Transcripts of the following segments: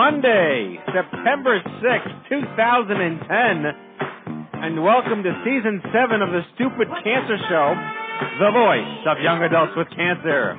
Monday, September 6th, 2010, and welcome to season 7 of the Stupid Cancer Show, the voice of young adults with cancer.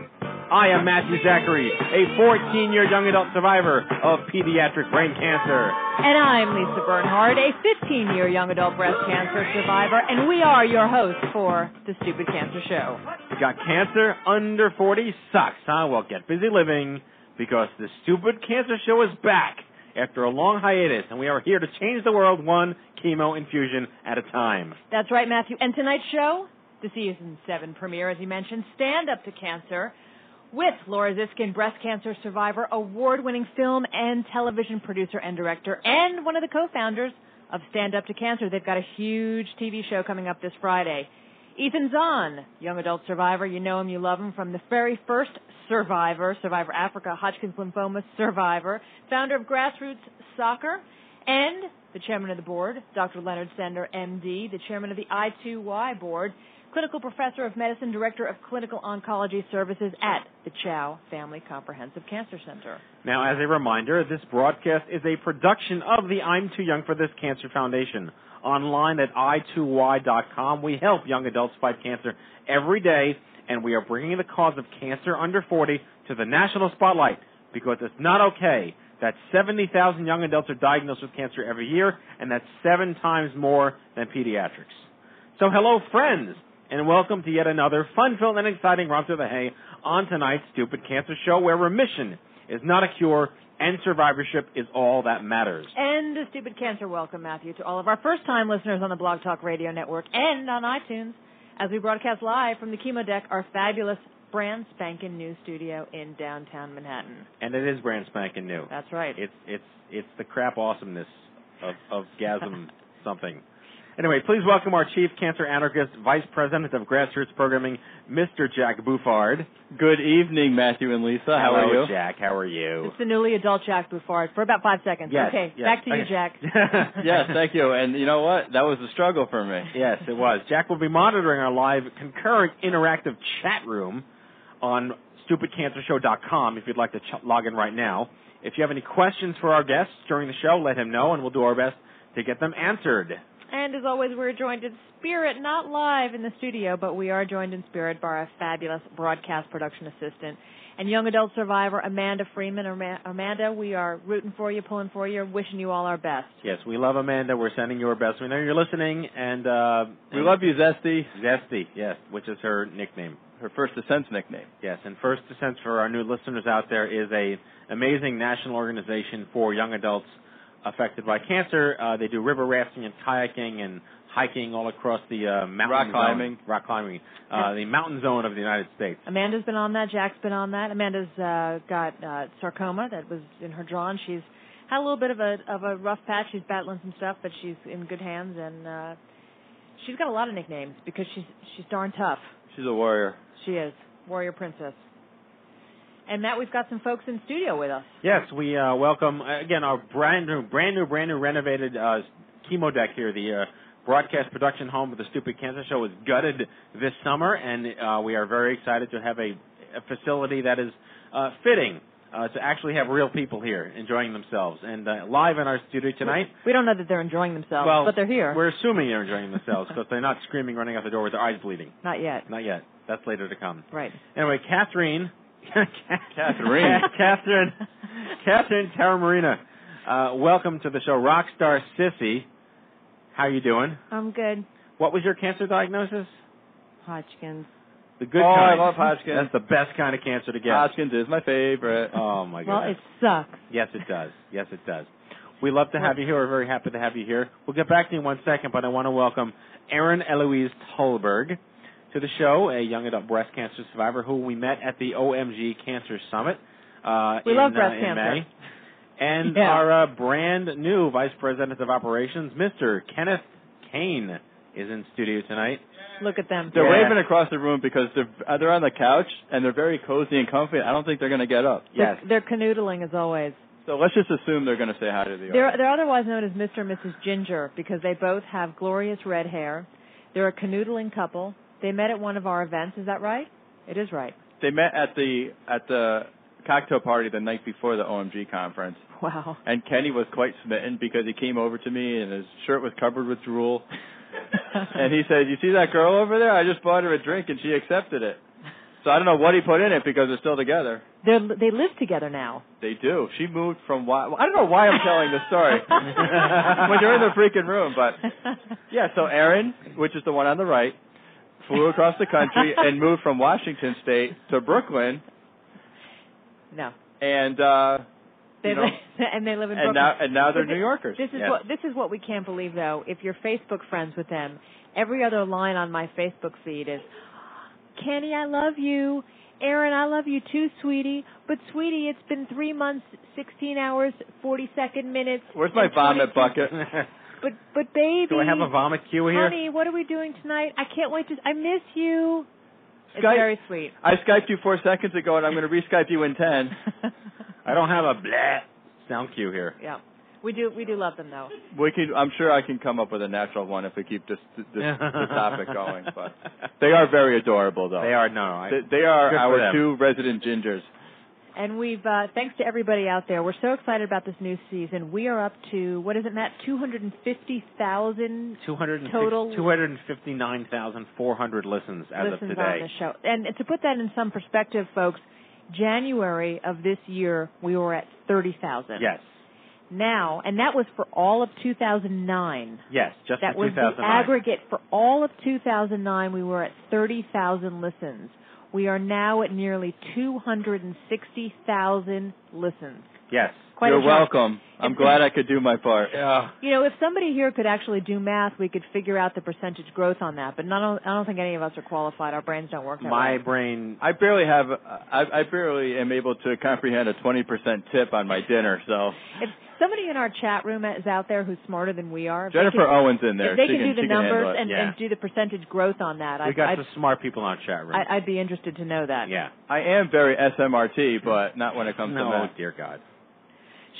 I am Matthew Zachary, a 14-year young adult survivor of pediatric brain cancer. And I'm Lisa Bernhard, a 15 year young adult breast cancer survivor, and we are your hosts for The Stupid Cancer Show. Got cancer under 40 sucks, huh? Well, get busy living because the Stupid Cancer Show is back after a long hiatus, and we are here to change the world one chemo infusion at a time. That's right, Matthew. And tonight's show, the season 7 premiere, as you mentioned, Stand Up to Cancer, with Laura Ziskin, breast cancer survivor, award winning film and television producer and director, and one of the co founders of Stand Up to Cancer. They've got a huge TV show coming up this Friday. Ethan Zohn, young adult survivor. You know him, you love him from the very first Survivor, Survivor Africa, Hodgkin's lymphoma survivor, founder of Grassroots Soccer, and the chairman of the board, Dr. Leonard Sender, MD, the chairman of the I2Y board, clinical professor of medicine, director of clinical oncology services at the Chao Family Comprehensive Cancer Center. Now, as a reminder, this broadcast is a production of the I'm Too Young for This Cancer Foundation. Online at i2y.com, we help young adults fight cancer every day, and we are bringing the cause of cancer under 40 to the national spotlight because it's not okay that 70,000 young adults are diagnosed with cancer every year, and that's seven times more than pediatrics. So, hello, friends, and welcome to yet another fun-filled and exciting romp through the hay on tonight's Stupid Cancer Show, where remission is not a cure and survivorship is all that matters. And the stupid cancer welcome, Matthew, to all of our first time listeners on the Blog Talk Radio Network and on iTunes as we broadcast live from the Chemo Deck, our fabulous brand spanking new studio in downtown Manhattan. And it is brand spanking new. That's right. It's it's it's the crap awesomeness of of gasm something. Anyway, please welcome our chief cancer anarchist, vice president of grassroots programming, Mr. Jack Buffard. Good evening, Matthew and Lisa. How Hello, are you? Jack? How are you? It's the newly adult Jack Buffard for about five seconds. Yes, okay, yes, back to you. Jack. yes, thank you. And you know what? That was a struggle for me. Yes, it was. Jack will be monitoring our live concurrent interactive chat room on stupidcancershow.com if you'd like to ch- log in right now. If you have any questions for our guests during the show, let him know and we'll do our best to get them answered. And as always, we're joined in spirit, not live in the studio, but we are joined in spirit by our fabulous broadcast production assistant and young adult survivor, Amanda Freeman. Amanda, we are rooting for you, pulling for you, wishing you all our best. Yes, we love Amanda. We're sending you our best. We know you're listening, and uh, We love you, Zesty. Zesty, yes, which is her nickname. Her First Descents nickname. Yes, and First Descent for our new listeners out there is a amazing national organization for young adults affected by cancer. Uh, they do river rafting and kayaking and hiking all across the uh, mountain Rock zone- climbing. rock climbing, uh, the mountain zone of the United States. Amanda's been on that. Jack's been on that. Amanda's uh, got uh, sarcoma that was in her jaw, and she's had a little bit of a of a rough patch. She's battling some stuff, but she's in good hands, and uh, she's got a lot of nicknames because she's she's darn tough. She's a warrior. She is warrior princess. And Matt, we've got some folks in studio with us. Yes, we uh, welcome uh, again our brand new, brand new, brand new renovated uh, chemo deck here. The uh, broadcast production home of the Stupid Cancer Show was gutted this summer, and uh, we are very excited to have a, a facility that is uh, fitting uh, to actually have real people here enjoying themselves. And uh, live in our studio tonight, We don't know that they're enjoying themselves, well, but they're here. We're assuming they're enjoying themselves because they're not screaming, running out the door with their eyes bleeding. Not yet. Not yet. That's later to come. Right. Anyway, Catherine. Catherine. Catherine. Catherine Taormina. Uh, welcome to the show, Rockstar Sissy. How you doing? I'm good. What was your cancer diagnosis? Hodgkin's. The good oh, kind. I love Hodgkin. That's the best kind of cancer to get. Hodgkin's is my favorite. Oh my god. Well, it sucks. Yes, it does. Yes, it does. We love to have you here. We're very happy to have you here. We'll get back to you in one second, but I want to welcome Erin Eloise Tolberg to the show, a young adult breast cancer survivor who we met at the OMG Cancer Summit. Uh, We in, love uh, breast in cancer. May. And Yeah. our uh, brand new Vice President of Operations, Mr. Kenneth Kane, is in studio tonight. Look at them. They're Yeah. waving across the room because they're uh, they're on the couch and they're very cozy and comfy. I don't think they're going to get up. Yes. They're, they're canoodling as always. So let's just assume they're going to say hi to the They're audience. they're otherwise known as Mr. and Mrs. Ginger because they both have glorious red hair. They're a canoodling couple. They met at one of our events. Is that right? It is right. They met at the at the cocktail party the night before the OMG conference. Wow. And Kenny was quite smitten because he came over to me and his shirt was covered with drool. and he said, "You see that girl over there? I just bought her a drink and she accepted it." So I don't know what he put in it because they're still together. They they live together now. They do. She moved from why I don't know why I'm telling this story when you're in the freaking room, but yeah. So Erin, which is the one on the right, flew across the country and moved from Washington State to Brooklyn, no. and uh They you know, li- and they live in Brooklyn. and now and now they're New Yorkers. This is Yes. what this is what we can't believe though. If you're Facebook friends with them, every other line on my Facebook feed is, "Kenny, I love you. Erin, I love you too, sweetie. But sweetie, it's been three months, 16 hours, 42 minutes. Where's my vomit bucket? But but baby, Do I have a vomit cue here? honey, what are we doing tonight? I can't wait to. I miss you. It's very sweet. I skyped you four seconds ago, and I'm going to re-skype you in ten. I don't have a bleh sound cue here. yeah, we do we do love them though. We can. I'm sure I can come up with a natural one if we keep this this, this topic going. But they are very adorable, though. They are no. I, They, they are our two resident gingers. And we've uh, thanks to everybody out there. We're so excited about this new season. We are up to what is it, Matt? Two hundred and fifty thousand 250 Total- 259,400 listens as of listens on today. the show. And to put that in some perspective, folks, January of this year we were at thirty thousand. Yes. Now, and that was for all of two thousand nine. Yes, just that was the aggregate for all of 2009. We were at 30,000 listens. We are now at nearly 260,000 listens. Yes. Quite You're a jump. welcome. I'm glad I could do my part. Yeah. You know, if somebody here could actually do math, we could figure out the percentage growth on that. But not, I don't think any of us are qualified. Our brains don't work that My way. brain. I barely have. I, I barely am able to comprehend a 20% tip on my dinner. So If somebody in our chat room is out there who's smarter than we are, Jennifer could- Owens in there. If they she can do the she can handle numbers and, Yeah. and do the percentage growth on that, We I'd, got I'd, some smart people in our chat room. I- I'd be interested to know that. yeah. I am very SMRT, but not when it comes no, to math. dear God.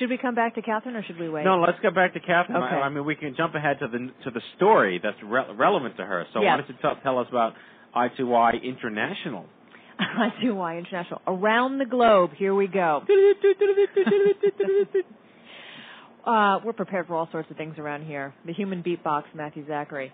Should we come back to Catherine or should we wait? No, let's go back to Catherine. Okay. I, I mean, we can jump ahead to the to the story that's re- relevant to her. So why don't you tell, tell us about I2Y International? I2Y International. Around the globe, here we go. uh, we're prepared for all sorts of things around here. The human beatbox, Matthew Zachary.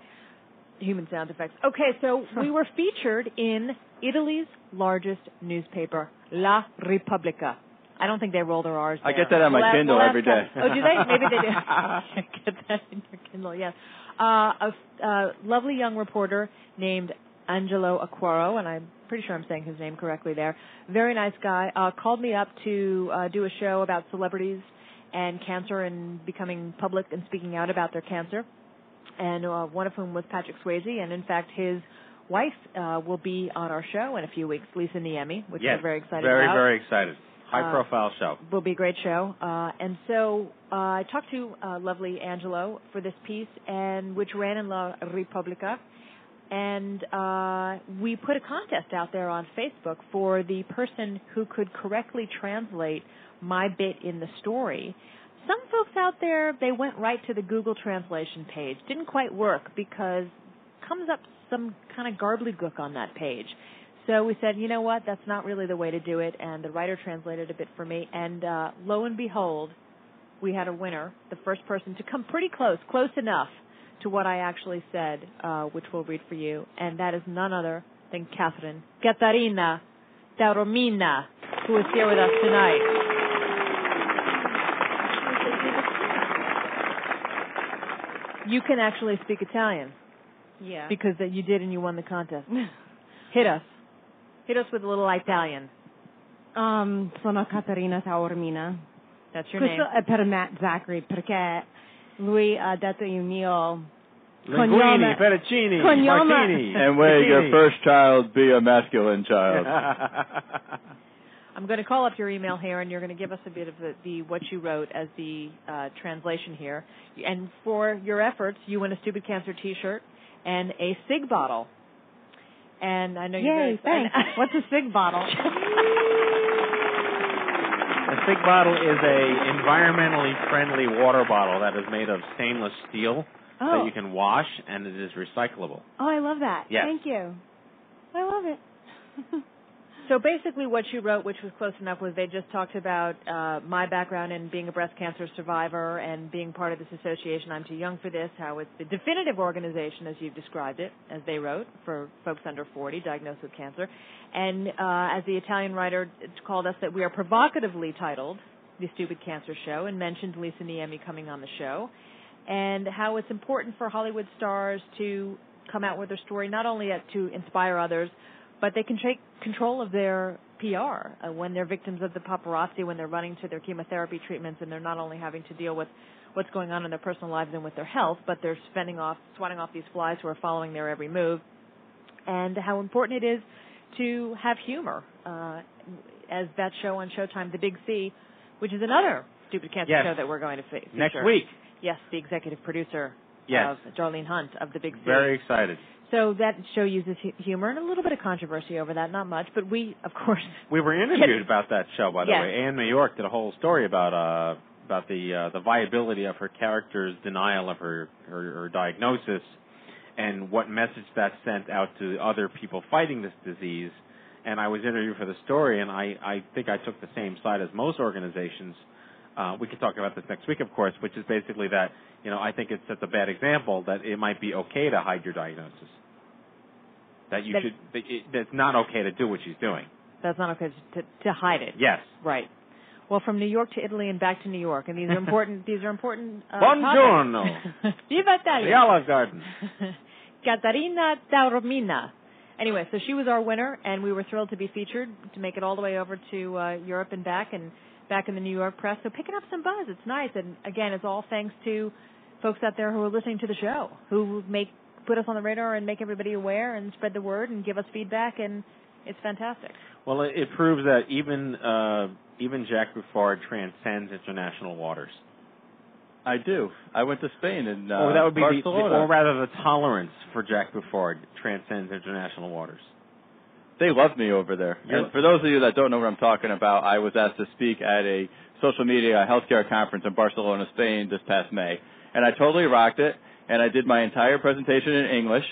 Human sound effects. Okay, so we were featured in Italy's largest newspaper, La Repubblica. I don't think they roll their R's. I get that on my last- Kindle last time- Oh, do they? Maybe they do. I get that in your Kindle, yes. Uh, a, a lovely young reporter named Angelo Aquaro, and I'm pretty sure I'm saying his name correctly there. Very nice guy. Uh, called me up to uh, do a show about celebrities and cancer and becoming public and speaking out about their cancer. And uh, one of whom was Patrick Swayze, and in fact his wife uh, will be on our show in a few weeks, Lisa Niemi, which yes. we're very excited very, about Very, very excited. High Uh, profile show. will be a great show. Uh, and so uh, I talked to uh, lovely Angelo for this piece, and which ran in La Repubblica. and uh, we put a contest out there on Facebook for the person who could correctly translate my bit in the story. Some folks out there, they went right to the Google translation page. Didn't quite work because comes up some kind of garbly-gook on that page. So we said, you know what, that's not really the way to do it, and the writer translated a bit for me, and uh, lo and behold, we had a winner, the first person to come pretty close, close enough to what I actually said, uh, which we'll read for you, and that is none other than Catherine Catarina Taormina, who is here with us tonight. You can actually speak Italian Yeah. because that you did and you won the contest. Hit us. Hit us with a little Italian. Um, sono Caterina Taormina. That's your Questo name. è per Matt Zachary perché lui ha detto il mio Linguini, cognome. fettuccini, Cognome. martini. And may your first child be a masculine child. I'm going to call up your email here, and you're going to give us a bit of the, the what you wrote as the uh, translation here. And for your efforts, you win a Stupid Cancer T-shirt and a SIGG bottle. And I know you're very Yay, thanks. What's a SIGG bottle? A SIGG bottle is a environmentally friendly water bottle that is made of stainless steel Oh. that you can wash and it is recyclable. Oh, I love that. Yes. Thank you. I love it. So basically, what you wrote, which was close enough, was they just talked about uh, my background in being a breast cancer survivor and being part of this association. I'm too young for this. How it's the definitive organization, as you've described it, as they wrote for folks under 40 diagnosed with cancer. And uh, as the Italian writer called us, that we are provocatively titled "The Stupid Cancer Show" and mentioned Lisa Niemi coming on the show, and how it's important for Hollywood stars to come out with their story not only to inspire others but they can take control of their PR uh, when they're victims of the paparazzi, when they're running to their chemotherapy treatments, and they're not only having to deal with what's going on in their personal lives and with their health, but they're spending off, swatting off these flies who are following their every move, and how important it is to have humor, uh, as that show on Showtime, The Big C, which is another stupid cancer Yes. show that we're going to feature. Next week. Yes, the executive producer Yes. of Darlene Hunt of The Big C. Very excited. So that show uses humor and a little bit of controversy over that, not much, but we, of course, We were interviewed about that show, by the Yes. way. amNew York did a whole story about uh about the uh, the viability of her character's denial of her, her her diagnosis and what message that sent out to other people fighting this disease. And I was interviewed for the story, and I I think I took the same side as most organizations. Uh, we can talk about this next week, of course, which is basically that you know I think it sets a bad example that it might be okay to hide your diagnosis. That you That- should that it, that's not okay to do what she's doing. that's not okay to, to hide it. Yes. Right. Well, from New York to Italy and back to New York, and these are important. these are important. Uh, Buongiorno. Viva Italia. The Olive Garden. Catarina Taormina. Anyway, so she was our winner, and we were thrilled to be featured to make it all the way over to uh, Europe and back, and back in the New York press. So picking up some buzz, it's nice, and again, it's all thanks to folks out there who are listening to the show, who make put us on the radar and make everybody aware and spread the word and give us feedback, and it's fantastic. Well, it, it proves that even uh, even Jack Buffard transcends international waters. I do. I went to Spain and uh, or that would be the, the, Barcelona. or rather the tolerance for Jack Buffard transcends international waters. They love me over there. You're- And for those of you that don't know what I'm talking about, I was asked to speak at a social media healthcare conference in Barcelona, Spain this past May. And I totally rocked it. And I did my entire presentation in English.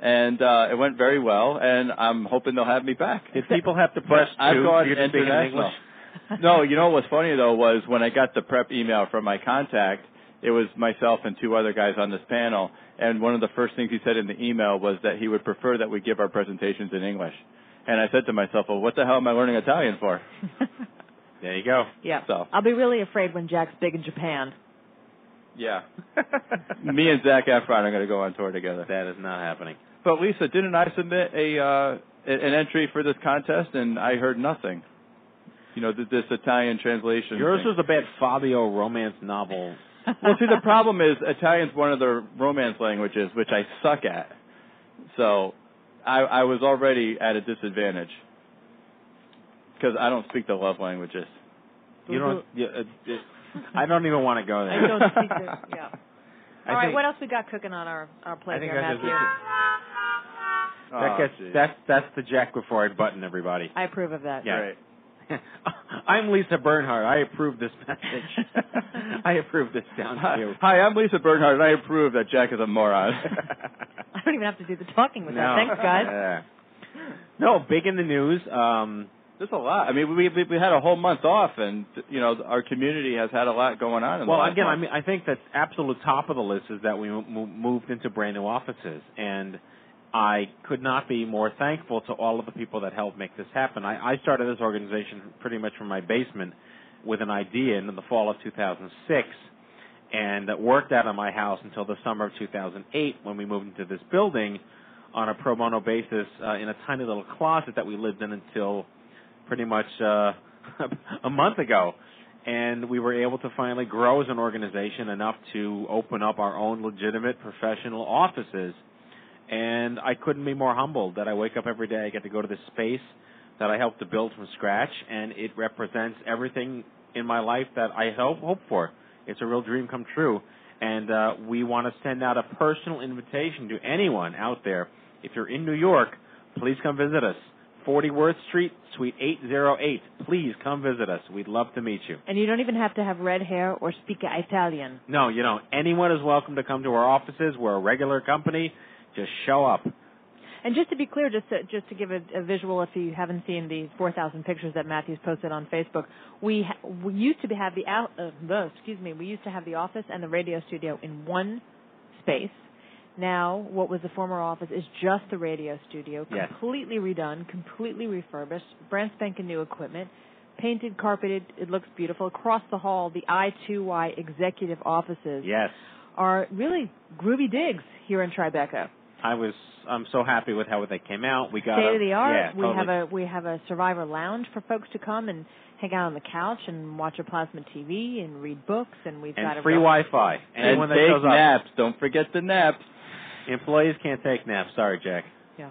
And uh, it went very well. And I'm hoping they'll have me back. Did people have to press I've two gone for you to speak in. English? no, you know what's funny though was when I got the prep email from my contact, it was myself and two other guys on this panel, and one of the first things he said in the email was that he would prefer that we give our presentations in English. And I said to myself, well, what the hell am I learning Italian for? There you go. Yeah. So, I'll be really afraid when Jack's big in Japan. Yeah. Me and Zac Efron are going to go on tour together. That is not happening. But Lisa, didn't I submit a uh, an entry for this contest and I heard nothing? You know, this Italian translation. Yours thing. was a bad Fabio romance novel. well, see, the problem is Italian's one of the romance languages, which I suck at. So, I, I was already at a disadvantage because I don't speak the love languages. You don't. You, uh, it, I don't even want to go there. I don't speak the, yeah. I All right, think- what else we got cooking on our our plate here, Matthew? just- Oh, that gets geez. that's that's the Jack before I button everybody. I approve of that. Yeah. Great. I'm Lisa Bernhard. I approve this message. I approve this down to you. Hi, I'm Lisa Bernhard, and I approve that Jack is a moron. I don't even have to do the talking with no. that. Thanks, guys. Yeah. No, big in the news. Um, There's a lot. I mean, we, we we had a whole month off, and you know our community has had a lot going on. In well, again, I mean, I think that's absolute top of the list is that we mo- moved into brand new offices, and I could not be more thankful to all of the people that helped make this happen. I, I started this organization pretty much from my basement with an idea in the fall of 2006, and that worked out of my house until the summer of 2008 when we moved into this building on a pro bono basis uh, in a tiny little closet that we lived in until pretty much uh, a month ago. And we were able to finally grow as an organization enough to open up our own legitimate professional offices. And I couldn't be more humbled that I wake up every day, I get to go to this space that I helped to build from scratch, and it represents everything in my life that I hope hope for. It's a real dream come true. And uh, we want to send out a personal invitation to anyone out there. If you're in New York, please come visit us. 40 Worth Street, Suite 808. Please come visit us. We'd love to meet you. And you don't even have to have red hair or speak Italian. No, you don't. anyone is welcome to come to our offices. We're a regular company. Just show up. And just to be clear, just to, just to give a, a visual, if you haven't seen the 4,000 pictures that Matthew's posted on Facebook, we ha- we used to have the out, uh, the excuse me, we used to have the office and the radio studio in one space. Now, what was the former office is just the radio studio, Yes. completely redone, completely refurbished, brand spanking new equipment, painted, carpeted. It looks beautiful. Across the hall, the I2Y executive offices Yes. are really groovy digs here in Tribeca. I was I'm so happy with how they came out. We got state a, of the art. Yeah, we totally. have a we have a survivor lounge for folks to come and hang out on the couch and watch a plasma TV and read books and we've got and a free Wi-Fi. and Anyone that take shows up. naps. Don't forget the naps. Employees can't take naps. Sorry, Jack. Yeah.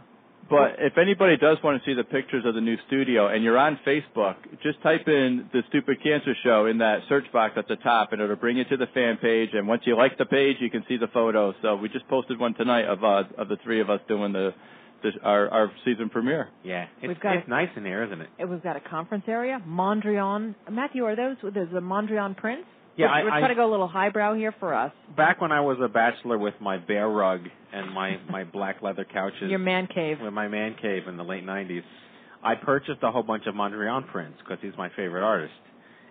But if anybody does want to see the pictures of the new studio and you're on Facebook, just type in the Stupid Cancer Show in that search box at the top and it'll bring you to the fan page. And once you like the page, you can see the photos. So we just posted one tonight of uh, of the three of us doing the, the our our season premiere. Yeah, it's, We've got it's nice in here, isn't it? It was got a conference area. Mondrian Matthew, are those there's a Mondrian prints? Yeah, we're, I- we're I- trying to go a little highbrow here for us. Back when I was a bachelor with my bear rug and my my black leather couches, Your man cave. with my man cave in the late '90s, I purchased a whole bunch of Mondrian prints because he's my favorite artist.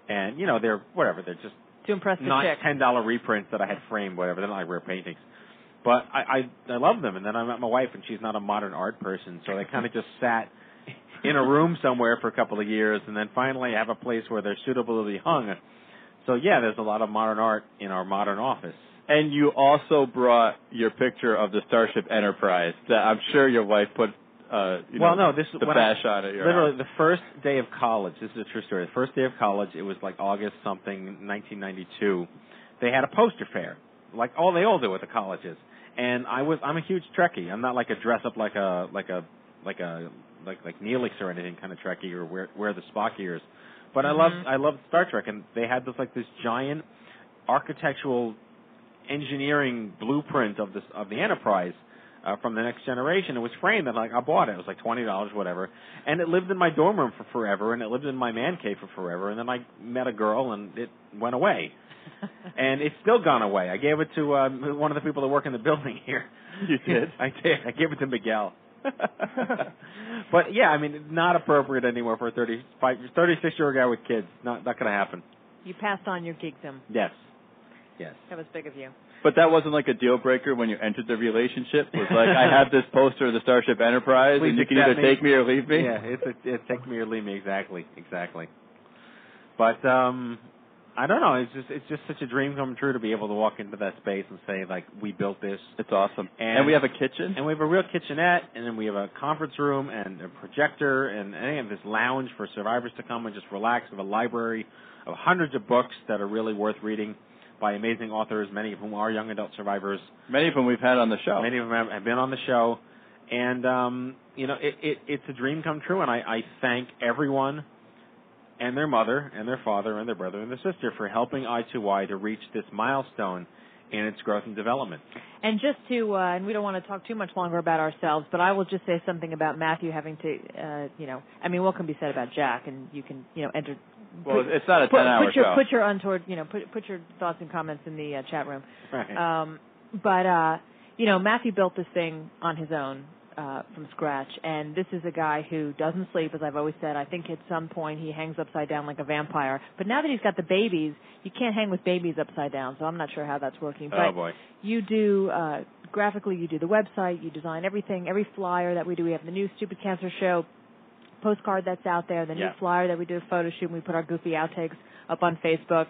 And you know, they're whatever, they're just To impress the not chick. ten dollar reprints that I had framed, whatever. They're not like rare paintings. But I, I I love them, and then I met my wife, and she's not a modern art person, so they kind of just sat in a room somewhere for a couple of years, and then finally have a place where they're suitable to be hung. So yeah, there's a lot of modern art in our modern office. And you also brought your picture of the Starship Enterprise that I'm sure your wife put uh you well, know no, this the bash I, on it. Literally, house. the first day of college. This is a true story. The first day of college, it was like August something, 1992. They had a poster fair, like all they all do at the colleges. And I was, I'm a huge Trekkie. I'm not like a dress up like a like a like a like like Neelix or anything kind of Trekkie or wear wear the Spock ears. But I love. I love Star Trek, and they had this like this giant architectural engineering blueprint of this of the Enterprise uh, from the next generation. It was framed and like I bought it. It was like twenty dollars, whatever. And it lived in my dorm room for forever, and it lived in my man cave for forever. And then I met a girl, and it went away. and it's still gone away. I gave it to um, one of the people that work in the building here. You did? I did. I gave it to Miguel. but yeah, I mean, not appropriate anymore for a 35, 36 year old guy with kids. Not not going to happen. You passed on your geekdom. Yes. Yes. That was big of you. But that wasn't like a deal breaker when you entered the relationship. It was like I have this poster of the Starship Enterprise, Please and you can either me. take me or leave me. Yeah, it's a, it's take me or leave me exactly, exactly. But um I don't know. It's just it's just such a dream come true to be able to walk into that space and say like we built this, It's awesome. And- And, we have a kitchen. and we have a real kitchenette, and then we have a conference room and a projector, and, we have this lounge for survivors to come and just relax. We have a library of hundreds of books that are really worth reading by amazing authors, many of whom are young adult survivors. Many of whom we've had on the show. Many of them have, have been on the show, and um, you know, it, it, it's a dream come true. And I, I thank everyone and their mother and their father and their brother and their sister for helping I2Y to reach this milestone in its growth and development. And just to, uh, and we don't want to talk too much longer about ourselves, but I will just say something about Matthew having to, uh, you know, I mean, what can be said about Jack, and you can, you know, enter. Well, put, it's not a 10-hour put your, show. Put your untoward, you know, put put your thoughts and comments in the uh, chat room. Right. Um, but uh, you know, Matthew built this thing on his own uh, from scratch, and this is a guy who doesn't sleep, as I've always said. I think at some point he hangs upside down like a vampire. But now that he's got the babies, you can't hang with babies upside down. So I'm not sure how that's working. oh But boy. you do uh, graphically, you do the website, you design everything, every flyer that we do. We have the new Stupid Cancer Show postcard that's out there, the new flyer that we do a photo shoot, and we put our goofy outtakes up on Facebook,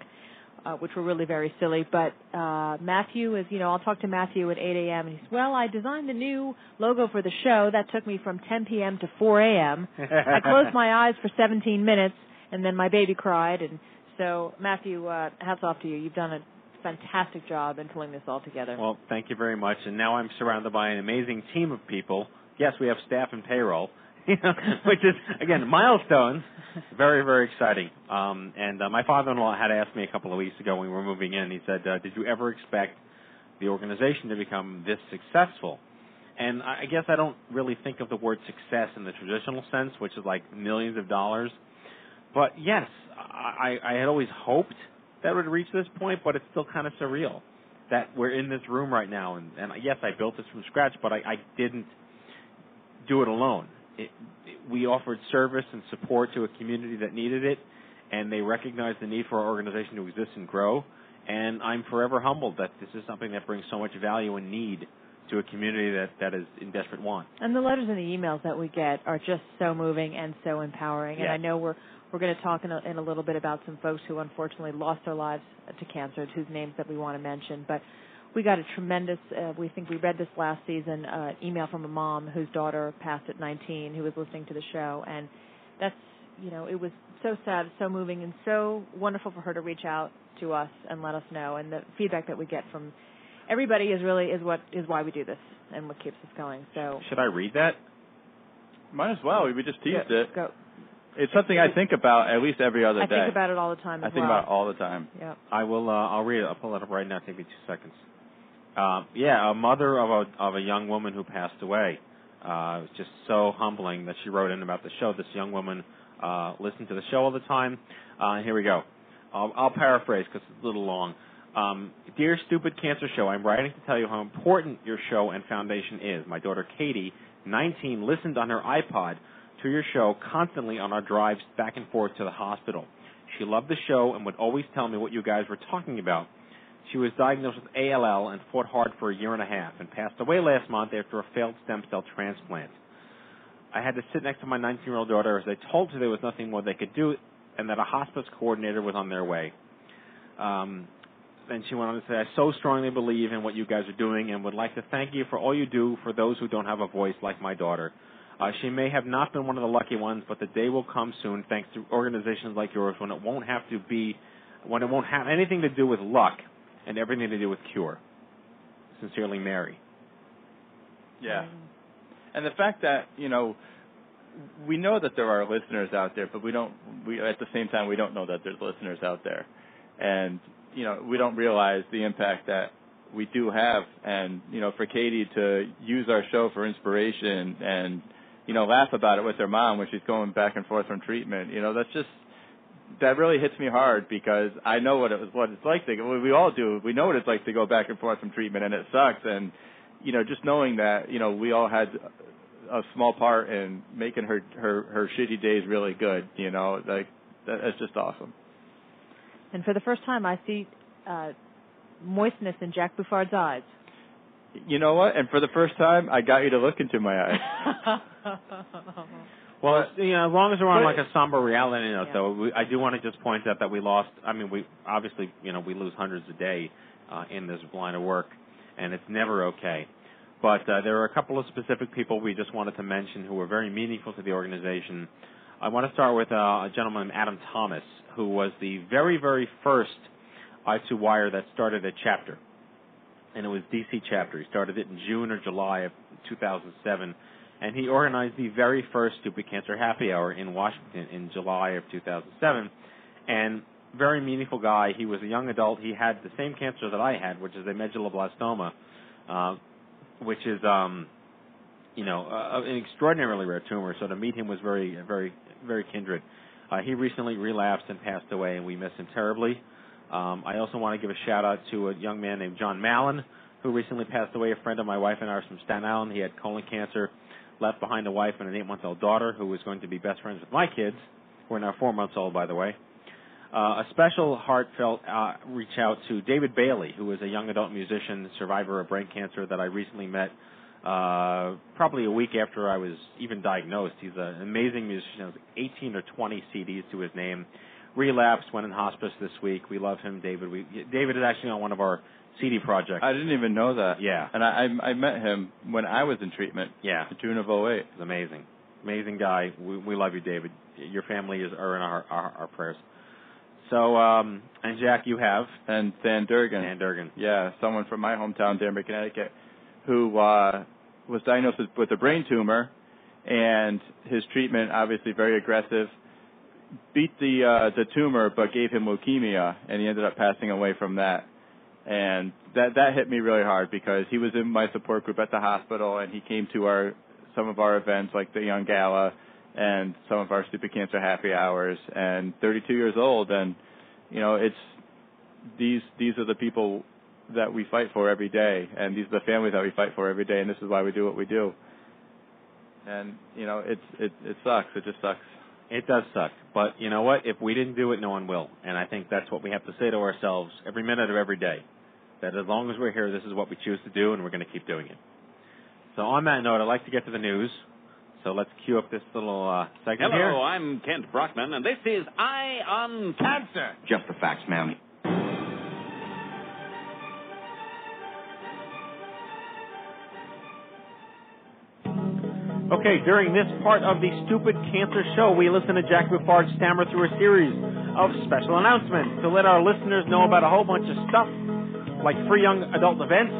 uh, which were really very silly. But uh, Matthew is, you know, I'll talk to Matthew at 8 a.m. and he's, well, I designed the new logo for the show. That took me from 10 p.m. to 4 a.m. I closed my eyes for 17 minutes, and then my baby cried. And so, Matthew, uh, hats off to you. You've done a fantastic job in pulling this all together. Well, thank you very much. And now I'm surrounded by an amazing team of people. Yes, we have staff and payroll, you know, which is again milestones. Very, very exciting. Um, and uh, my father-in-law had asked me a couple of weeks ago when we were moving in. He said, uh, "Did you ever expect the organization to become this successful?" And I I guess I don't really think of the word success in the traditional sense, which is like millions of dollars. But yes, I, I had always hoped that it would reach this point, but it's still kind of surreal that we're in this room right now. And, and yes, I built this from scratch, but I, I didn't do it alone. It, it, we offered service and support to a community that needed it, and they recognized the need for our organization to exist and grow. And I'm forever humbled that this is something that brings so much value and need to a community that, that is in desperate want. And the letters and the emails that we get are just so moving and so empowering. And I know we're we're going to talk in a, in a little bit about some folks who unfortunately lost their lives to cancer, whose names that we want to mention. But we got a tremendous. Uh, we think we read this last season. Uh, email from a mom whose daughter passed at 19, who was listening to the show, and that's you know it was so sad, so moving, and so wonderful for her to reach out to us and let us know. And the feedback that we get from everybody is really is what is why we do this and what keeps us going. So Should I read that? Might as well. We just teased Yeah, it. Go. It's something I think about at least every other I day. think about it all the time. I think well. about it all the time. Yeah. I will. Uh, I'll read it. I'll pull it up right now. Take me two seconds. Uh, yeah, a mother of a of a young woman who passed away. Uh, it was just so humbling that she wrote in about the show. This young woman uh, listened to the show all the time. Uh, here we go. I'll, I'll paraphrase because it's a little long. Um, Dear Stupid Cancer Show, I'm writing to tell you how important your show and foundation is. My daughter Katie, 19, listened on her iPod to your show constantly on our drives back and forth to the hospital. She loved the show and would always tell me what you guys were talking about. She was diagnosed with ALL and fought hard for a year and a half and passed away last month after a failed stem cell transplant. I had to sit next to my 19 year old daughter as I told her there was nothing more they could do and that a hospice coordinator was on their way. Um, then she went on to say, I so strongly believe in what you guys are doing and would like to thank you for all you do for those who don't have a voice like my daughter. Uh, she may have not been one of the lucky ones, but the day will come soon thanks to organizations like yours when it won't have to be, when it won't have anything to do with luck and everything to do with cure. Sincerely, Mary. Yeah. And the fact that, you know, we know that there are listeners out there, but we don't we at the same time we don't know that there's listeners out there. And, you know, we don't realize the impact that we do have and, you know, for Katie to use our show for inspiration and, you know, laugh about it with her mom when she's going back and forth from treatment, you know, that's just that really hits me hard because I know what it was what it's like to we all do. We know what it's like to go back and forth from treatment and it sucks and you know, just knowing that, you know, we all had a small part in making her her her shitty days really good, you know, like that, that's just awesome. And for the first time, I see uh, moistness in Jack Buffard's eyes. You know what? And for the first time, I got you to look into my eyes. Well, you know, as long as we're on like a somber reality note, Yeah. though, we, I do want to just point out that we lost. I mean, we obviously, you know, we lose hundreds a day uh, in this line of work, and it's never okay. But uh, there are a couple of specific people we just wanted to mention who were very meaningful to the organization. I want to start with uh, a gentleman, Adam Thomas, who was the very, very first I2 Wire that started a chapter, and it was DC chapter. He started it in June or July of 2007 and he organized the very first Stupid Cancer Happy Hour in Washington in July of 2007. And very meaningful guy. He was a young adult. He had the same cancer that I had, which is a medulloblastoma, uh, which is, um, you know, uh, an extraordinarily rare tumor. So to meet him was very, very, very kindred. Uh, he recently relapsed and passed away, and we miss him terribly. Um, I also want to give a shout out to a young man named John Mallon, who recently passed away. A friend of my wife and ours from Staten Island. He had colon cancer, left behind a wife and an eight-month-old daughter, who was going to be best friends with my kids, who are now four months old, by the way. Uh, a special heartfelt uh, reach out to David Bailey, who is a young adult musician, survivor of brain cancer that I recently met uh, probably a week after I was even diagnosed. He's an amazing musician, He has 18 or 20 CDs to his name. Relapsed, went in hospice this week. We love him, David. We, David is actually on one of our CD projects. I didn't even know that. Yeah. And I I, I met him when I was in treatment. Yeah. In June of '08. He's amazing, amazing guy. We, we love you, David. Your family is are in our our, our prayers. So, um, and Jack, you have And Dan Durgan. Dan Durgan. Yeah, someone from my hometown, Danbury, Connecticut, who uh was diagnosed with, with a brain tumor, and his treatment obviously very aggressive. Beat the uh, the tumor, but gave him leukemia, and he ended up passing away from that. And that that hit me really hard because he was in my support group at the hospital, and he came to our some of our events like the Young Gala and some of our Stupid Cancer Happy Hours. And 32 years old, and you know it's these these are the people that we fight for every day, and these are the families that we fight for every day, and this is why we do what we do. And you know, it's it it sucks. It just sucks. It does suck, but you know what? If we didn't do it, no one will. And I think that's what we have to say to ourselves every minute of every day. That as long as we're here, this is what we choose to do, and we're going to keep doing it. So on that note, I'd like to get to the news. So let's cue up this little uh, segment Hello, here. I'm Kent Brockman, and this is Eye on Cancer. Just the facts, ma'am. Okay, during this part of the Stupid Cancer Show, we listen to Jack Buffard stammer through a series of special announcements to let our listeners know about a whole bunch of stuff, like free young adult events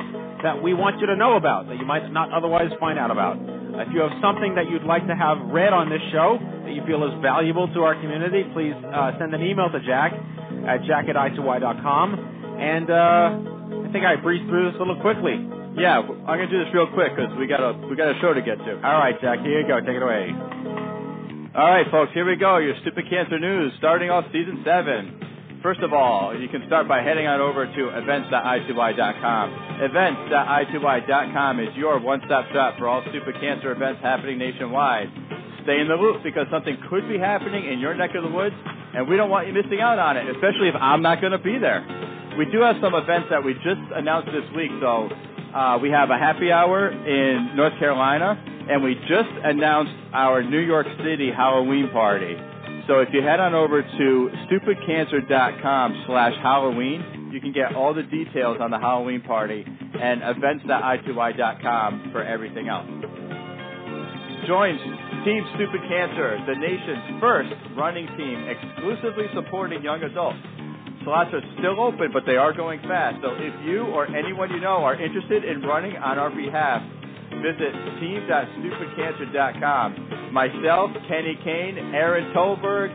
that we want you to know about that you might not otherwise find out about. If you have something that you'd like to have read on this show that you feel is valuable to our community, please uh, send an email to Jack at jack at i2y.com. And uh, I think I breezed through this a little quickly. Yeah, I'm gonna do this real quick because we got a we got a show to get to. All right, Jack, here you go. Take it away. All right, folks, here we go. Your stupid cancer news, starting off season seven. First of all, you can start by heading on over to events.i2y.com. Events.i2y.com is your one-stop shop for all stupid cancer events happening nationwide. Stay in the loop because something could be happening in your neck of the woods, and we don't want you missing out on it, especially if I'm not going to be there. We do have some events that we just announced this week, so uh, we have a happy hour in North Carolina, and we just announced our New York City Halloween party. So if you head on over to stupidcancer.com slash Halloween, you can get all the details on the Halloween party and events.i2y.com for everything else. Join Team Stupid Cancer, the nation's first running team exclusively supporting young adults. Slots are still open, but they are going fast. So if you or anyone you know are interested in running on our behalf, visit team.stupidcancer.com. Myself, Kenny Kane, Erin Tolberg,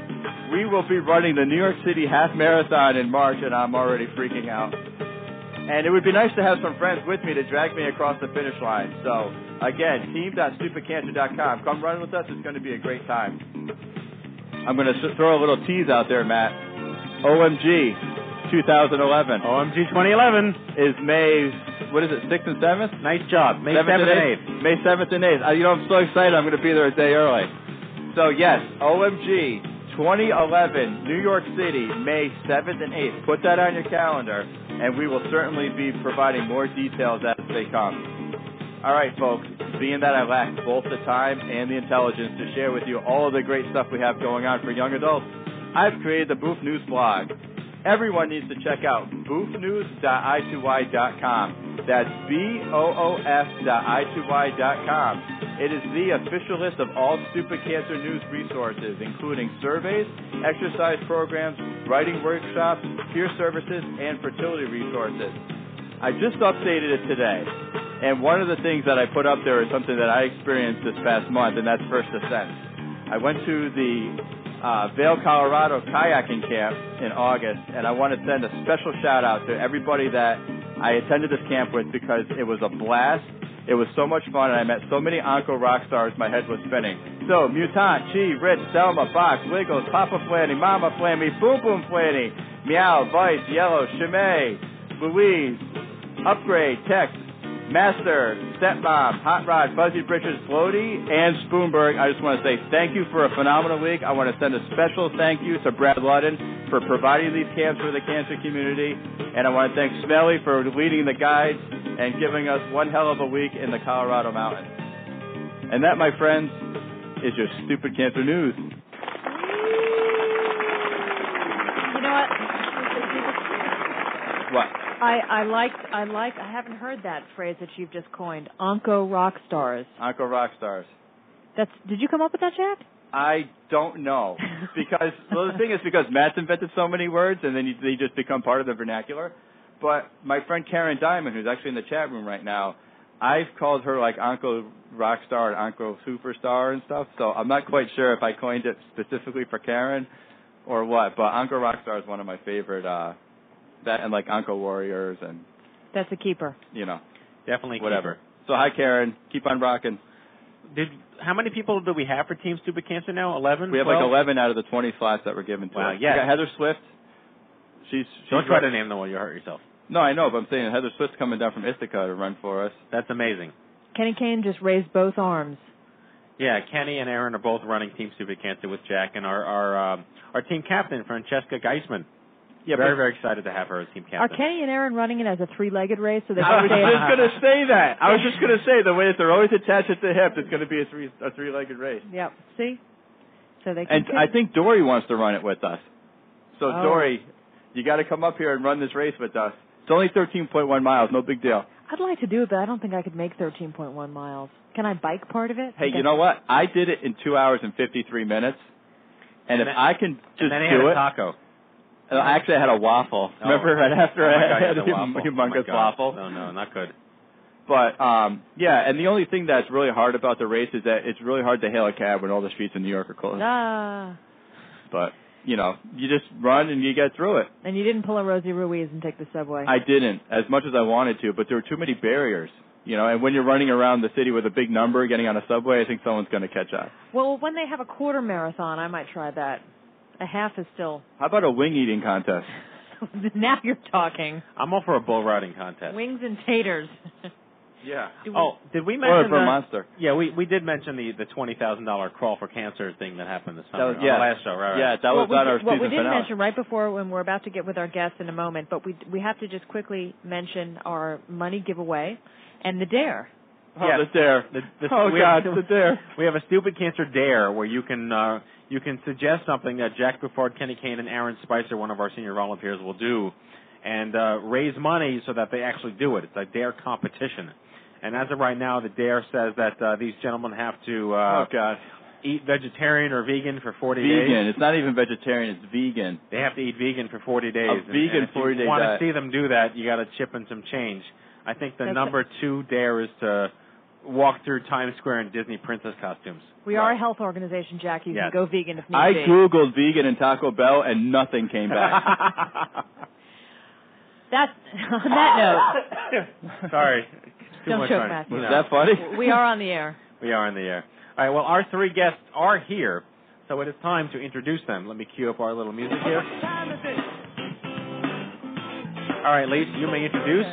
we will be running the New York City Half Marathon in March, and I'm already freaking out. And it would be nice to have some friends with me to drag me across the finish line. So, again, team.stupidcancer.com. Come run with us. It's going to be a great time. I'm going to throw a little tease out there, Matt. OMG 2011. OMG 2011 is May, what is it, 6th and 7th? Nice job. May 7th, 7th and 8th. May 7th and 8th. Uh, you know, I'm so excited. I'm going to be there a day early. So, yes, OMG 2011, New York City, May 7th and 8th. Put that on your calendar, and we will certainly be providing more details as they come. All right, folks, being that I lack both the time and the intelligence to share with you all of the great stuff we have going on for young adults, I've created the Boof News blog. Everyone needs to check out boofnews.i2y.com. That's B-O-O-F.i2y.com. It is the official list of all stupid cancer news resources, including surveys, exercise programs, writing workshops, peer services, and fertility resources. I just updated it today, and one of the things that I put up there is something that I experienced this past month, and that's First Descent. I went to the uh, Vail, Colorado kayaking camp in August, and I want to send a special shout out to everybody that I attended this camp with because it was a blast. It was so much fun, and I met so many Onco rock stars, my head was spinning. So, Mutant, Chi, Rich, Selma, Fox, Wiggles, Papa Flanny, Mama Flammy, Boom Boom Flanny, Meow, Vice, Yellow, Chimay, Louise, Upgrade, Tex, Master, Step Stepmom, Hot Rod, Fuzzy Britches, Floaty, and Spoonberg. I just want to say thank you for a phenomenal week. I want to send a special thank you to Brad Ludden for providing these camps for the cancer community. And I want to thank Smelly for leading the guides and giving us one hell of a week in the Colorado mountains. And that, my friends, is your stupid cancer news. You know what? What? I I liked I liked I haven't heard that phrase that you've just coined. Onco rock stars. Onco rock stars. That's did you come up with that, Jack? I don't know because well, the thing is because Matt's invented so many words and then you, they just become part of the vernacular. But my friend Karen Diamond, who's actually in the chat room right now, I've called her like Onco Rockstar and Onco Superstar and stuff. So I'm not quite sure if I coined it specifically for Karen or what. But Onco Rockstar is one of my favorite. uh That and like Onco Warriors and That's a keeper. you know Definitely. whatever. So hi Karen, keep on rocking. Did how many people do we have for Team Stupid Cancer now? Eleven. We have like 11 out of the 20 slots that were given to Wow, us. yeah. We got Heather Swift. She's, she's Don't try right- to name them while you hurt yourself. No, I know, but I'm saying Heather Swift's coming down from Ithaca to run for us. That's amazing. Kenny Kane just raised both arms. Yeah, Kenny and Aaron are both running Team Stupid Cancer with Jack and our our um, our team captain Francesca Geisman. Yeah, very very excited to have her as team captain. Are. Kenny and Aaron running it as a three-legged race so they I was stay just gonna say that. I was just gonna say the way that they're always attached at the hip, it's gonna be a three a three legged race. Yep. See? So they can And I think Dory wants to run it with us. So Oh. Dory, you got to come up here and run this race with us. It's only 13.1 miles, no big deal. I'd like to do it, but I don't think I could make 13.1 miles. Can I bike part of it? Hey, you know what? I did it in two hours and 53 minutes, and, And if then- I can just and then he do had a it. taco. Uh, Actually, I had a waffle. Oh. Remember right after Oh my God, I had had a waffle. Oh humongous God. waffle. No, no, not good. But um yeah, and the only thing that's really hard about the race is that it's really hard to hail a cab when all the streets in New York are closed. Ah. But you know, you just run and you get through it. And you didn't pull a Rosie Ruiz and take the subway. I didn't as much as I wanted to, but there were too many barriers. You know, and when you're running around the city with a big number, getting on a subway, I think someone's going to catch up. Well, when they have a quarter marathon, I might try that. A half is still. How about a wing eating contest? now you're talking. I'm all for a bull riding contest. Wings and taters. Yeah. We- Oh, did we Or mention for a the, monster. Yeah, we we did mention the the twenty thousand dollar crawl for cancer thing that happened this That summer was- on yeah. the last show, right? right. Yeah, that what was we on did- our what season we didn't mention right before when we're about to get with our guests in a moment, but we we have to just quickly mention our money giveaway and the dare. Oh, Yes. the dare. The, the, oh we God, have, the dare. We have a stupid cancer dare where you can uh, you can suggest something that Jack Buffard, Kenny Kane, and Aaron Spicer, one of our senior volunteers, will do, and uh, raise money so that they actually do it. It's a dare competition. And as of right now, the dare says that uh, these gentlemen have to uh, oh God. eat vegetarian or vegan for 40 Vegan. days. It's not even vegetarian. It's vegan. They have to eat vegan for 40 days. A And- vegan and if 40 you day want diet. to see them do that, you got to chip in some change. I think the That's number two dare is to walk through Times Square in Disney princess costumes. We are a health organization, Jack. You Yes. can go vegan if need I be. googled vegan and Taco Bell and nothing came back. That's on that note, Sorry. Too Don't much choke, fun. Matthew. Was No. that funny? we are on the air. We are in the air. All right, well, our three guests are here, so it is time to introduce them. Let me cue up our little music here. All right, Lisa, you may introduce.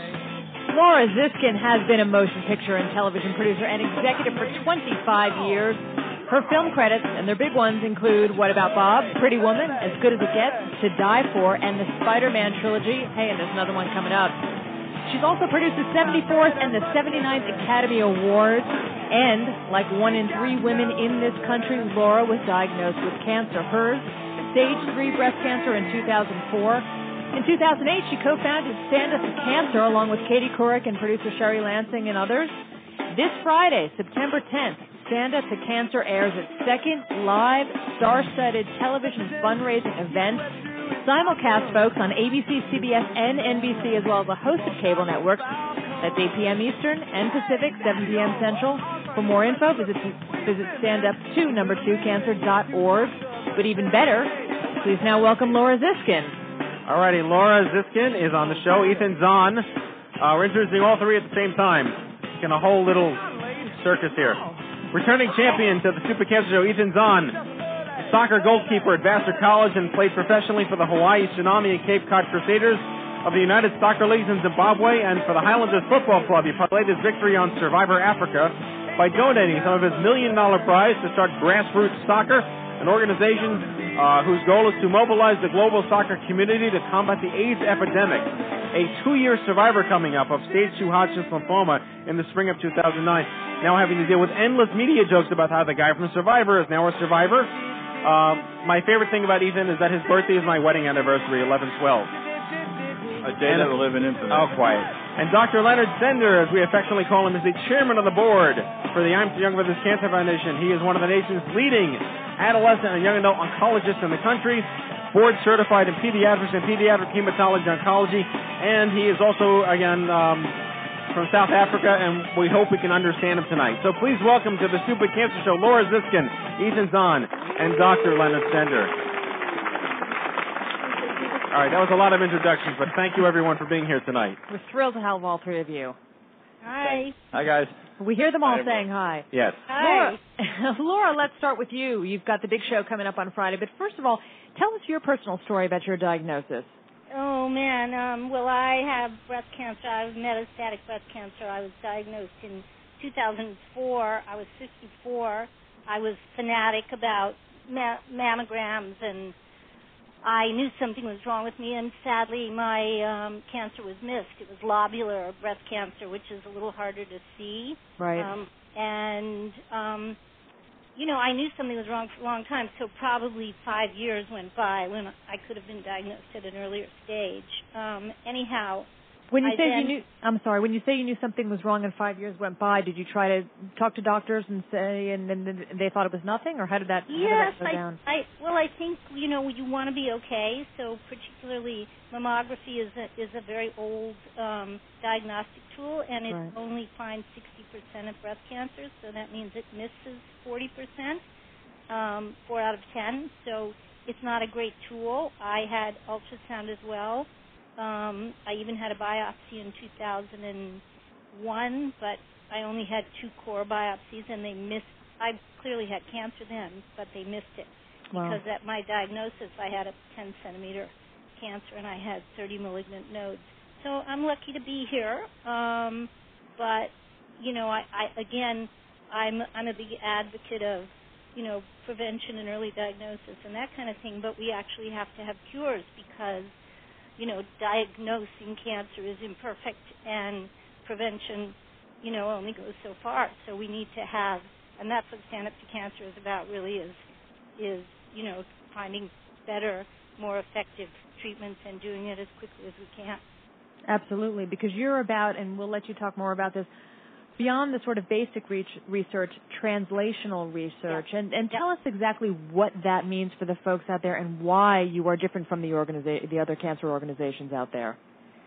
Laura Ziskin has been a motion picture and television producer and executive for 25 years. Her film credits and their big ones include What About Bob, Pretty Woman, As Good as It Gets, To Die For, and the Spider-Man trilogy. Hey, and there's another one coming up. She's also produced the 74th and the 79th Academy Awards. And, like one in three women in this country, Laura was diagnosed with cancer. Hers, stage 3 breast cancer in 2004. In 2008, she co-founded Stand Up to Cancer along with Katie Couric and producer Sherry Lansing and others. This Friday, September 10th, Stand Up to Cancer airs its second live, star-studded television fundraising event. Simulcast, folks, on ABC, CBS, and NBC, as well as a host of cable networks. That's 8 p.m. Eastern and Pacific, 7 p.m. Central. For more info, visit visit standup2 number 2 cancer.org. But even better, please now welcome Laura Ziskin. Alrighty, Laura Ziskin is on the show. Ethan Zohn. Uh, we're introducing all three at the same time. In a whole little circus here. Returning champion to the Super Cancer Show, Ethan Zohn. Soccer goalkeeper at Vassar College and played professionally for the Hawaii Tsunami and Cape Cod Crusaders of the United Soccer Leagues in Zimbabwe and for the Highlanders Football Club. He parlayed his victory on Survivor Africa by donating some of his million dollar prize to start grassroots soccer, an organization uh, whose goal is to mobilize the global soccer community to combat the AIDS epidemic. A two year survivor coming up of stage 2 Hodgkin's lymphoma in the spring of 2009. Now having to deal with endless media jokes about how the guy from Survivor is now a survivor. Uh, my favorite thing about Ethan is that his birthday is my wedding anniversary, 11 12. A day that will live in infamy. Oh, quiet. And Dr. Leonard Sender, as we affectionately call him, is the chairman of the board for the I'm Too Young for This Cancer Foundation. He is one of the nation's leading adolescent and young adult oncologist in the country, board certified in pediatrics and pediatric hematology oncology, and he is also, again, um, from South Africa, and we hope we can understand him tonight. So please welcome to the Stupid Cancer Show Laura Ziskin, Ethan Zohn, and Dr. Leonard Sender. All right, that was a lot of introductions, but thank you everyone for being here tonight. We're thrilled to have all three of you. Hi. Hi, guys. We hear them all Hi, saying hi. Yes. Laura, Laura, let's start with you. You've got the big show coming up on Friday, but first of all, tell us your personal story about your diagnosis. Oh man, um, well I have breast cancer. I have metastatic breast cancer. I was diagnosed in 2004. I was 54. I was fanatic about ma- mammograms and I knew something was wrong with me, and sadly, my um, cancer was missed. It was lobular breast cancer, which is a little harder to see. Right. Um, and um, you know, I knew something was wrong for a long time, so probably five years went by when I could have been diagnosed at an earlier stage. Um, anyhow, When you I say you knew, I'm sorry. When you say you knew something was wrong and five years went by, did you try to talk to doctors and say, and then they thought it was nothing, or how did that, Yes, did that I, down? I well, I think you know you want to be okay. So particularly mammography is a is a very old um, diagnostic tool, and it Right. only finds 60% of breast cancers. So that means it misses 40%, um, four out of 10. So it's not a great tool. I had ultrasound as well. Um, I even had a biopsy in 2001, but I only had two core biopsies, and they missed. I clearly had cancer then, but they missed it Wow. because at my diagnosis I had a 10 centimeter cancer and I had 30 malignant nodes. So I'm lucky to be here. Um, but you know, I, I again, I'm I'm a big advocate of you know prevention and early diagnosis and that kind of thing. But we actually have to have cures because you know diagnosing cancer is imperfect and prevention you know only goes so far. So we need to have, and that's what Stand Up to Cancer is about. Really is is you know finding better, more effective treatments and doing it as quickly as we can. Absolutely, because you're about, and we'll let you talk more about this, beyond the sort of basic reach, research, translational research, and, and tell us exactly what that means for the folks out there and why you are different from the organiza- the other cancer organizations out there.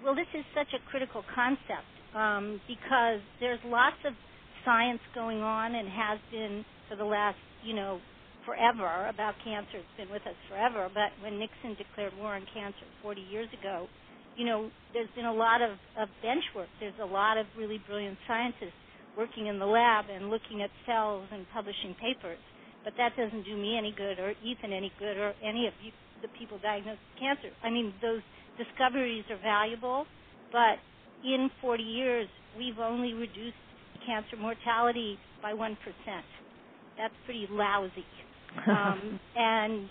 Well, this is such a critical concept um, because there's lots of science going on and has been for the last, you know, forever about cancer. It's been with us forever. But when Nixon declared war on cancer 40 years ago, you know, there's been a lot of, of bench work. There's a lot of really brilliant scientists working in the lab and looking at cells and publishing papers. But that doesn't do me any good or Ethan any good or any of you, the people diagnosed with cancer. I mean, those discoveries are valuable, but in 40 years, we've only reduced cancer mortality by 1%. That's pretty lousy. Um, and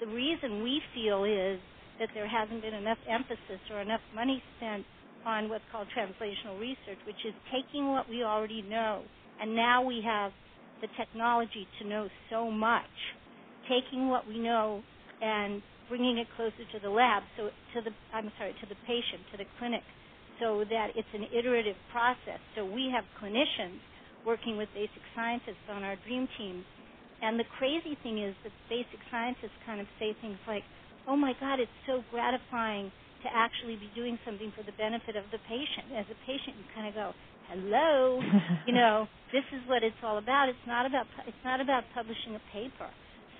the reason we feel is that there hasn't been enough emphasis or enough money spent on what's called translational research, which is taking what we already know, and now we have the technology to know so much, taking what we know and bringing it closer to the lab, so to the I'm sorry, to the patient, to the clinic, so that it's an iterative process. So we have clinicians working with basic scientists on our dream teams. And the crazy thing is that basic scientists kind of say things like, oh my God, it's so gratifying to actually be doing something for the benefit of the patient. As a patient, you kind of go, hello, you know, this is what it's all about. It's not about it's not about publishing a paper.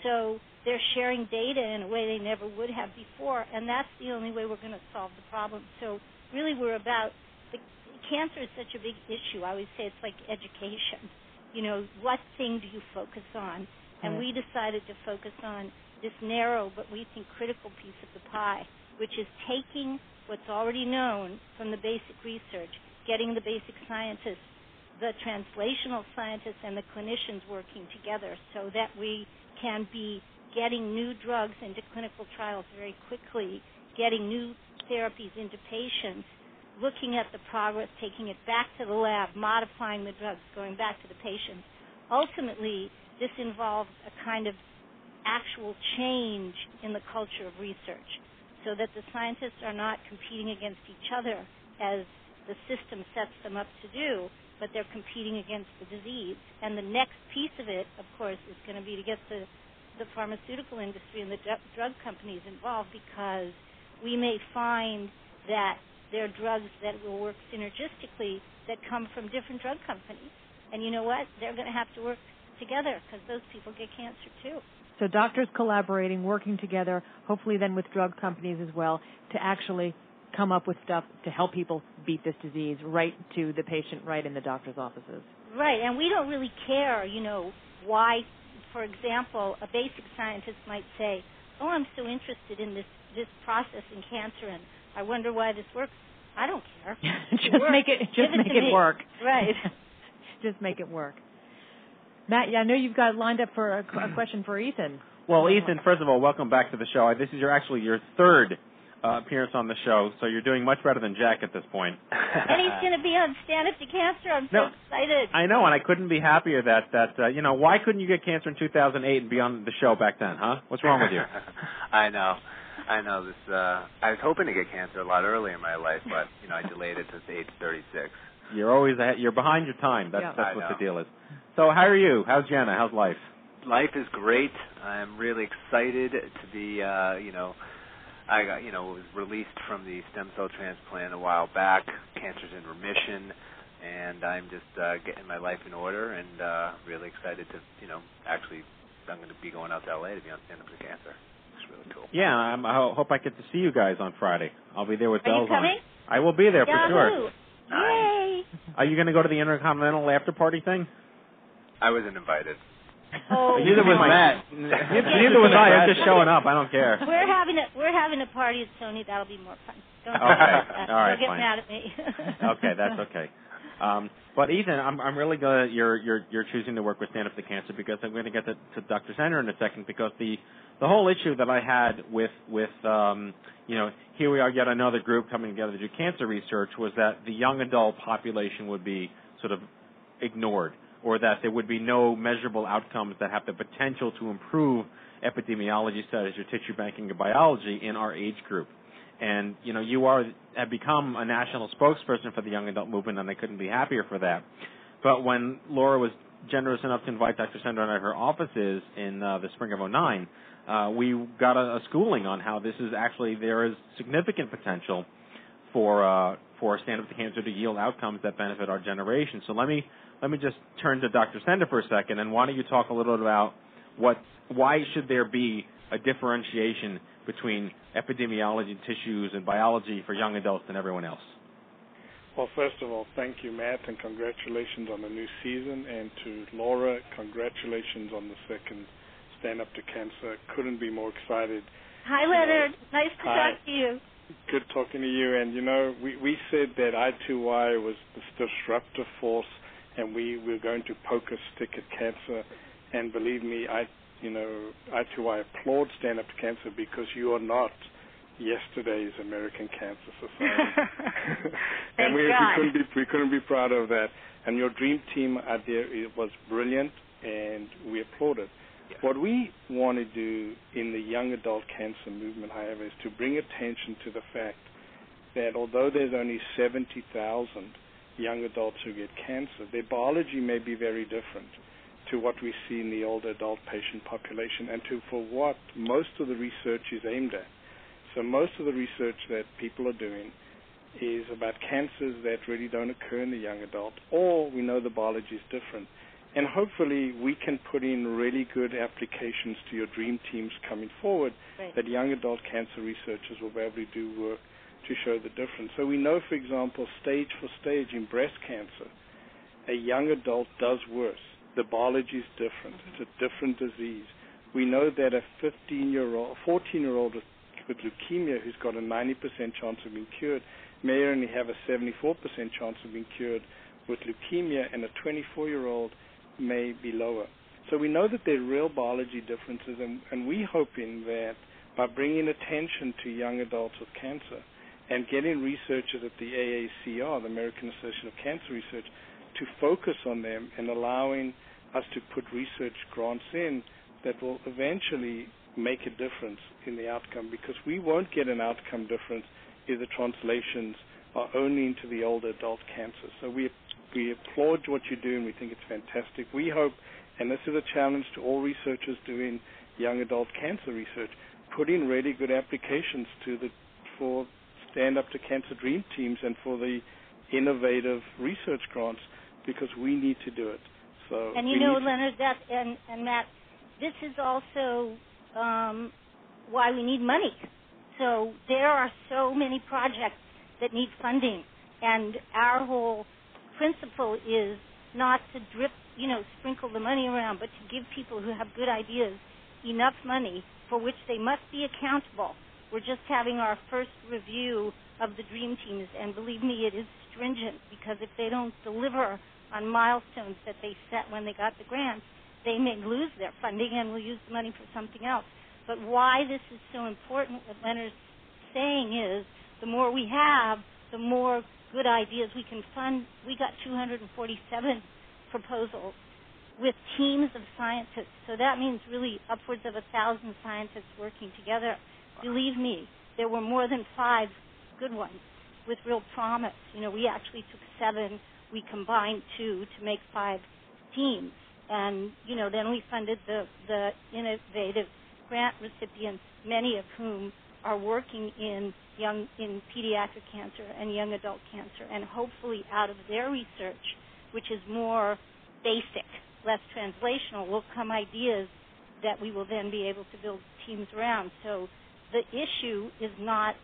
so they're sharing data in a way they never would have before, and that's the only way we're going to solve the problem. So really, we're about the cancer is such a big issue. I always say it's like education. You know, what thing do you focus on? And we decided to focus on this narrow but we think critical piece of the pie, which is taking what's already known from the basic research, getting the basic scientists, the translational scientists, and the clinicians working together so that we can be getting new drugs into clinical trials very quickly, getting new therapies into patients, looking at the progress, taking it back to the lab, modifying the drugs, going back to the patients. Ultimately, this involves a kind of actual change in the culture of research so that the scientists are not competing against each other as the system sets them up to do, but they're competing against the disease. And the next piece of it, of course, is going to be to get the, the pharmaceutical industry and the d- drug companies involved because we may find that there are drugs that will work synergistically that come from different drug companies. And you know what? They're going to have to work together because those people get cancer too. So doctors collaborating, working together, hopefully then with drug companies as well, to actually come up with stuff to help people beat this disease right to the patient, right in the doctor's offices. Right, and we don't really care, you know, why. For example, a basic scientist might say, "Oh, I'm so interested in this this process in cancer, and I wonder why this works." I don't care. just it make it just Give make it, it, me. work. Right. just make it work. Matt, yeah, I know you've got lined up for a, a question for Ethan. Well, Ethan, first of all, welcome back to the show. This is your actually your third uh, appearance on the show, so you're doing much better than Jack at this point. and he's going to be on Stand Up to Cancer. I'm so No. excited. I know, and I couldn't be happier that that uh, you know why couldn't you get cancer in 2008 and be on the show back then, huh? What's wrong with you? I know. I know this uh I was hoping to get cancer a lot earlier in my life, but you know, I delayed it to age 36. You're always ahead, you're behind your time. That's Yeah. that's I what know. the deal is. So how are you? How's Jenna? How's life? Life is great. I'm really excited to be uh, you know, I got, you know, was released from the stem cell transplant a while back. Cancer's in remission and I'm just uh getting my life in order and uh really excited to, you know, actually I'm going to be going out to LA to be on stand up to cancer. It's really cool. Yeah, I'm, I ho- hope I get to see you guys on Friday. I'll be there with Are you bells on. coming? I will be there for sure. Yahoo! Yay! Are you going to go to the Intercontinental after party thing? I wasn't invited. Oh, Neither was Matt. Neither was I. I'm just showing up. I don't care. We're having a we're having a party at Sony. That'll be more fun. Don't Okay. worry about that. All right, Don't get fine. mad at me. okay, that's okay. Um, but Ethan, I'm I'm really glad you're you're you're choosing to work with Stand Up to Cancer because I'm going to get to, to Dr. Sender in a second because the the whole issue that I had with with um, you know here we are yet another group coming together to do cancer research was that the young adult population would be sort of ignored or that there would be no measurable outcomes that have the potential to improve epidemiology studies or tissue banking or biology in our age group. And you know, you are have become a national spokesperson for the young adult movement, and I couldn't be happier for that. But when Laura was generous enough to invite Dr. Sender at her offices in uh, the spring of '09, uh, we got a, a schooling on how this is actually there is significant potential for uh, for stand up to cancer to yield outcomes that benefit our generation. So let me let me just turn to Dr. Sender for a second, and why don't you talk a little bit about what why should there be a differentiation between epidemiology, tissues, and biology for young adults and everyone else? Well, first of all, thank you, Matt, and congratulations on the new season. And to Laura, congratulations on the second Stand Up to Cancer. Couldn't be more excited. Hi, Leonard. Nice to Hi. talk to you. Good talking to you. And you know, we we said that I2Y was this disruptive force, and we were going to poke a stick at cancer. And believe me, I you know I2Y applaud Stand Up to Cancer because you are not yesterday's American Cancer Society. and we, we couldn't be we couldn't be proud of that. And your dream team idea it was brilliant, and we applaud it. What we want to do in the young adult cancer movement, however, is to bring attention to the fact that although there's only 70,000 young adults who get cancer, their biology may be very different to what we see in the older adult patient population and to for what most of the research is aimed at. So most of the research that people are doing is about cancers that really don't occur in the young adult, or we know the biology is different. and hopefully we can put in really good applications to your dream teams coming forward Right. that young adult cancer researchers will be able to do work to show the difference. So we know, for example, stage for stage in breast cancer, a young adult does worse. The biology is different. It's a different disease. We know that a 15 year old, 14 year old with, with leukemia who's got a 90% chance of being cured may only have a 74% chance of being cured with leukemia, and a 24 year old may be lower. So we know that there are real biology differences, and, and we're hoping that by bringing attention to young adults with cancer and getting researchers at the AACR, the American Association of Cancer Research, to focus on them and allowing us to put research grants in that will eventually make a difference in the outcome because we won't get an outcome difference if the translations are only into the older adult cancer. So we we applaud what you do and we think it's fantastic. We hope, and this is a challenge to all researchers doing young adult cancer research, put in really good applications to the for stand up to cancer dream teams and for the innovative research grants because we need to do it. So And you know, Leonard, that and and Matt, this is also um, why we need money. So there are so many projects that need funding, and our whole principle is not to drip, you know, sprinkle the money around, but to give people who have good ideas enough money for which they must be accountable. We're just having our first review of the dream teams, and believe me, it is stringent because if they don't deliver on milestones that they set when they got the grants, they may lose their funding and will use the money for something else. But why this is so important, what Leonard's saying is, the more we have, the more good ideas we can fund. We got 247 proposals with teams of scientists. So that means really upwards of a thousand scientists working together. Believe me, there were more than five good ones with real promise. You know, we actually took seven, we combined two to make five teams. And, you know, then we funded the, the innovative grant recipients, many of whom are working in young in pediatric cancer and young adult cancer and hopefully out of their research, which is more basic, less translational, will come ideas that we will then be able to build teams around. So the issue is not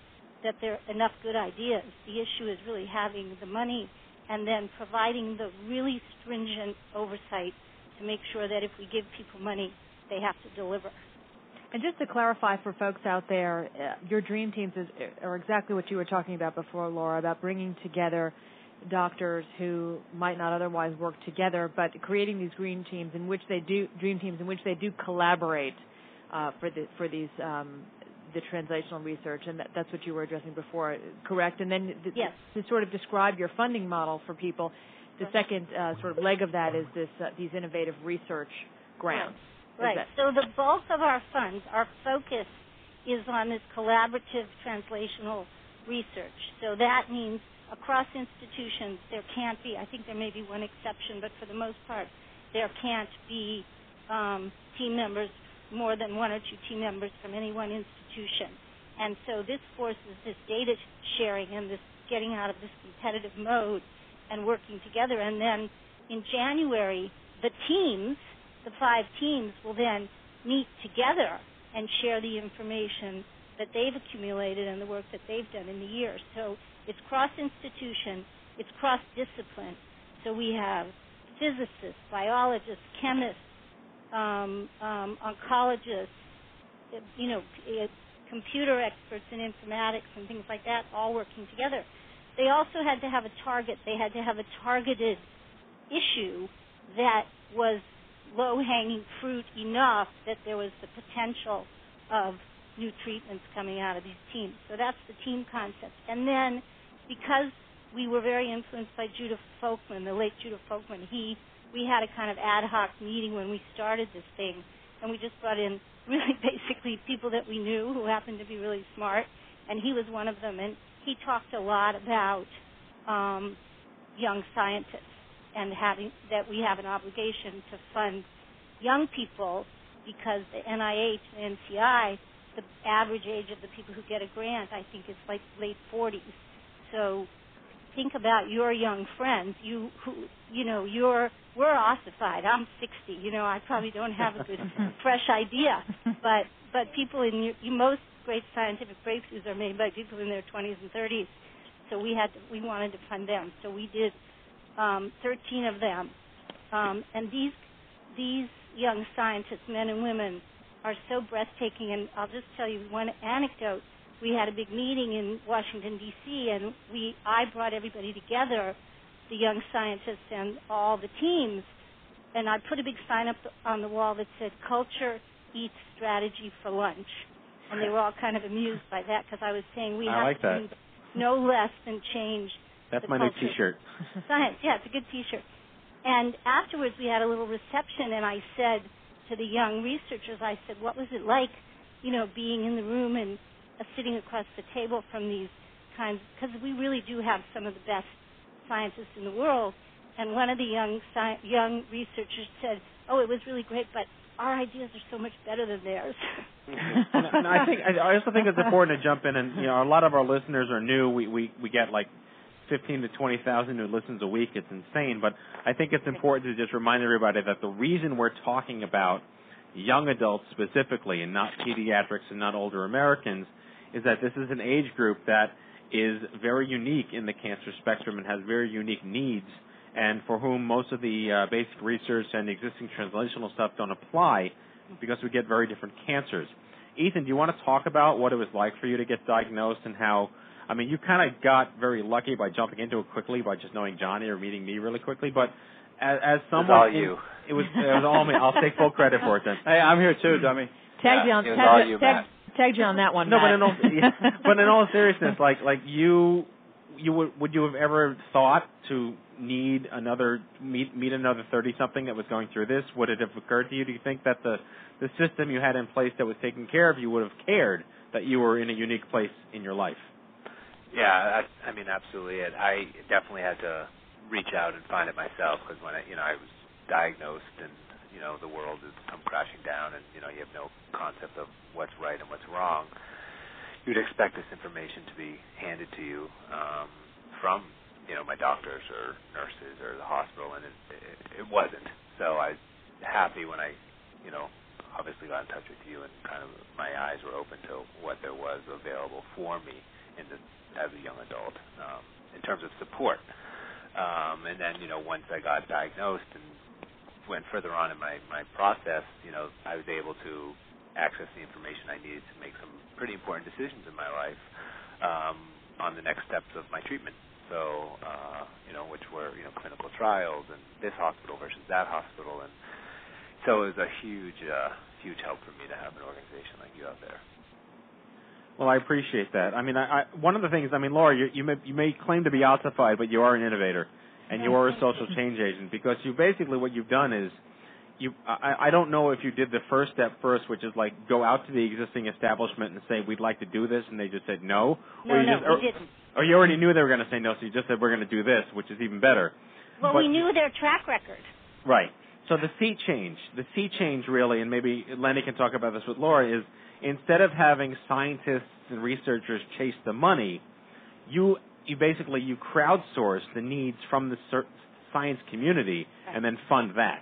that there are enough good ideas. The issue is really having the money and then providing the really stringent oversight to make sure that if we give people money, they have to deliver. And just to clarify for folks out there, uh, your dream teams is, are exactly what you were talking about before, Laura, about bringing together doctors who might not otherwise work together, but creating these dream teams in which they do dream teams in which they do collaborate uh, for the for these um, the translational research, and that, that's what you were addressing before, correct? And then th- Yes. to sort of describe your funding model for people, the second uh, sort of leg of that is this uh, these innovative research grants. Is Right. So the bulk of our funds, our focus is on this collaborative translational research. So that means across institutions there can't be, I think there may be one exception, but for the most part there can't be um, team members, more than one or two team members from any one institution. And so this forces this data sharing and this getting out of this competitive mode and working together. And then in January, the teams, the five teams, will then meet together and share the information that they've accumulated and the work that they've done in the year. So it's cross institution, it's cross discipline. So we have physicists, biologists, chemists, um, um, oncologists, you know, uh, computer experts in informatics and things like that, all working together. They also had to have a target. They had to have a targeted issue that was low-hanging fruit enough that there was the potential of new treatments coming out of these teams. So that's the team concept. And then because we were very influenced by Judah Folkman, the late Judah Folkman, he we had a kind of ad hoc meeting when we started this thing, and we just brought in really basically people that we knew who happened to be really smart, and he was one of them. And he talked a lot about um, young scientists and having that we have an obligation to fund young people because the NIH and NCI, the average age of the people who get a grant, I think, is like late 40s. So think about your young friends, you who you know, you're we're ossified. I'm 60. You know, I probably don't have a good fresh idea, but but people in your, most great scientific breakthroughs are made by people in their 20s and 30s. So we had to, we wanted to fund them. So we did um, 13 of them, um, and these these young scientists, men and women, are so breathtaking. And I'll just tell you one anecdote. We had a big meeting in Washington D.C. and we I brought everybody together, the young scientists and all the teams, and I put a big sign up on the wall that said "Culture eats strategy for lunch," and they were all kind of amused by that because I was saying we I have like to that. do no less than change That's my new. T-shirt. Science, yeah, it's a good T-shirt. And afterwards, we had a little reception, and I said to the young researchers, I said, "What was it like, you know, being in the room and uh, sitting across the table from these kinds? Because we really do have some of the best scientists in the world." And one of the young sci- young researchers said, "Oh, it was really great, but our ideas are so much better than theirs." and, and I think I also think it's important to jump in and you know a lot of our listeners are new. We we we get like fifteen to twenty thousand new listens a week. It's insane, but I think it's important to just remind everybody that the reason we're talking about young adults specifically and not pediatrics and not older Americans is that this is an age group that is very unique in the cancer spectrum and has very unique needs and for whom most of the uh, basic research and existing translational stuff don't apply because we get very different cancers. Ethan, do you want to talk about what it was like for you to get diagnosed and how I mean, you kind of got very lucky by jumping into it quickly by just knowing Johnny or meeting me really quickly, but as, as someone all you. it was it was all me. I'll take full credit for it then. Hey, I'm here too, dummy. Tag you on it was tag, all you- you, tag, Matt. Tagged you on that one. No, but in all yeah, but in all seriousness, like like you you would would you have ever thought to need another meet meet another thirty something that was going through this? Would it have occurred to you? Do you think that the the system you had in place that was taking care of you would have cared that you were in a unique place in your life? Yeah, I, I mean, absolutely. It. I definitely had to reach out and find it myself because when I, you know, I was diagnosed and you know the world has come crashing down and you know you have no concept of what's right and what's wrong. You'd expect this information to be handed to you um, from you know my doctors or nurses or the hospital, and it, it, it wasn't. So I was happy when I, you know, obviously got in touch with you and kind of my eyes were open to what there was available for me in the as a young adult um, in terms of support. Um, and then, you know, once I got diagnosed and went further on in my, my process, you know, I was able to access the information I needed to make some pretty important decisions in my life um, on the next steps of my treatment. So, uh, you know, which were, you know, clinical trials and this hospital versus that hospital. And so it was a huge, uh, huge help for me to have an organization like you out there. Well, I appreciate that. I mean, I, I one of the things, I mean, Laura, you, you may you may claim to be ossified, but you are an innovator, and you are a social change agent because you basically what you've done is you. I, I don't know if you did the first step first, which is like go out to the existing establishment and say we'd like to do this, and they just said no, No, or you no, just, we didn't. or you already knew they were going to say no, so you just said we're going to do this, which is even better. Well, But- we knew their track record. Right. So the sea change, the sea change really, and maybe Lenny can talk about this with Laura, is instead of having scientists and researchers chase the money, you you basically you crowdsource the needs from the cer- science community and then fund that.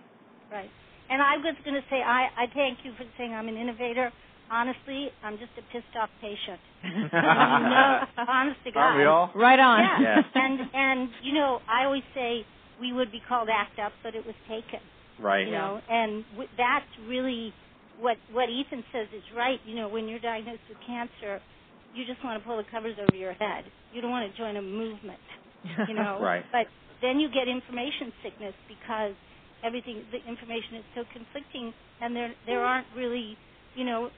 Right. And I was going to say, I, I thank you for saying I'm an innovator. Honestly, I'm just a pissed off patient. no, honest to God. Aren't we all? Right on. Yeah. Yeah. And and you know, I always say we would be called ACT UP, but it was taken. Right. You know, and w- that's really what what Ethan says is right. You know, when you're diagnosed with cancer, you just want to pull the covers over your head. You don't want to join a movement. You know. Right. But then you get information sickness because everything the information is so conflicting, and there there aren't really, you know,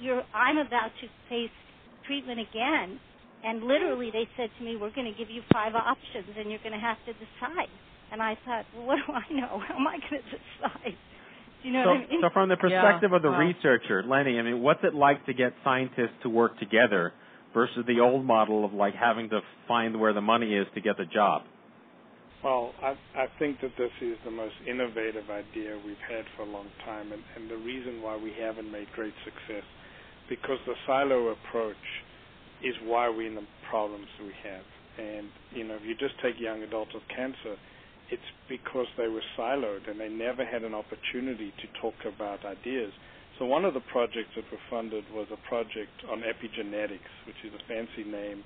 you're I'm about to face treatment again, and literally they said to me, we're going to give you five options, and you're going to have to decide. And I thought, well, what do I know? How am I going to decide? Do you know so, what I mean? so from the perspective of the Wow. researcher, Lenny, I mean, what's it like to get scientists to work together versus the old model of like having to find where the money is to get the job? Well, I, I think that this is the most innovative idea we've had for a long time, and, and the reason why we haven't made great success, because the silo approach is why we're in the problems we have. And you know, if you just take young adults with cancer, it's because they were siloed and they never had an opportunity to talk about ideas. So one of the projects that were funded was a project on epigenetics, which is a fancy name,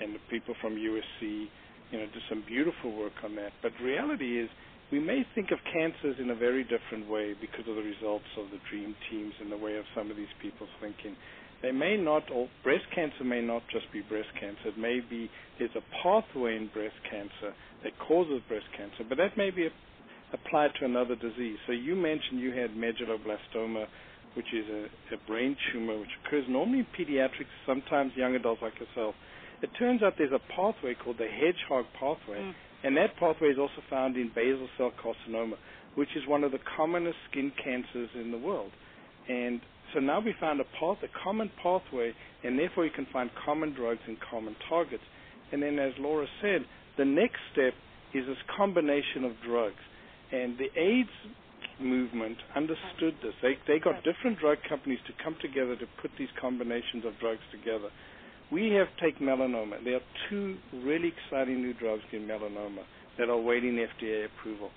and the people from USC, you know, did some beautiful work on that. But reality is, we may think of cancers in a very different way because of the results of the dream teams and the way of some of these people's thinking. They may not, or breast cancer may not just be breast cancer. It may be there's a pathway in breast cancer that causes breast cancer, but that may be applied to another disease. So you mentioned you had medulloblastoma, which is a, a brain tumor which occurs normally in pediatrics, sometimes young adults like yourself. It turns out there's a pathway called the hedgehog pathway, Mm. and that pathway is also found in basal cell carcinoma, which is one of the commonest skin cancers in the world. And so now we found a path, a common pathway, and therefore you can find common drugs and common targets. And then, as Laura said, the next step is this combination of drugs. And the AIDS movement understood this. They they got different drug companies to come together to put these combinations of drugs together. We have take melanoma. There are two really exciting new drugs in melanoma that are waiting FDA approval.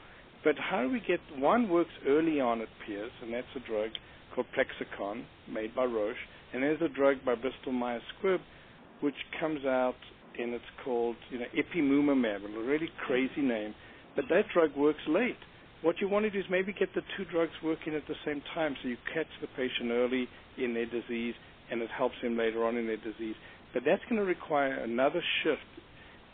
But how do we get one works early on at Pierce, and that's a drug called Plexxikon, made by Roche, and there's a drug by Bristol Myers Squibb, which comes out and it's called you know ipilimumab, a really crazy name, but that drug works late. What you want to do is maybe get the two drugs working at the same time, so you catch the patient early in their disease, and it helps them later on in their disease. But that's going to require another shift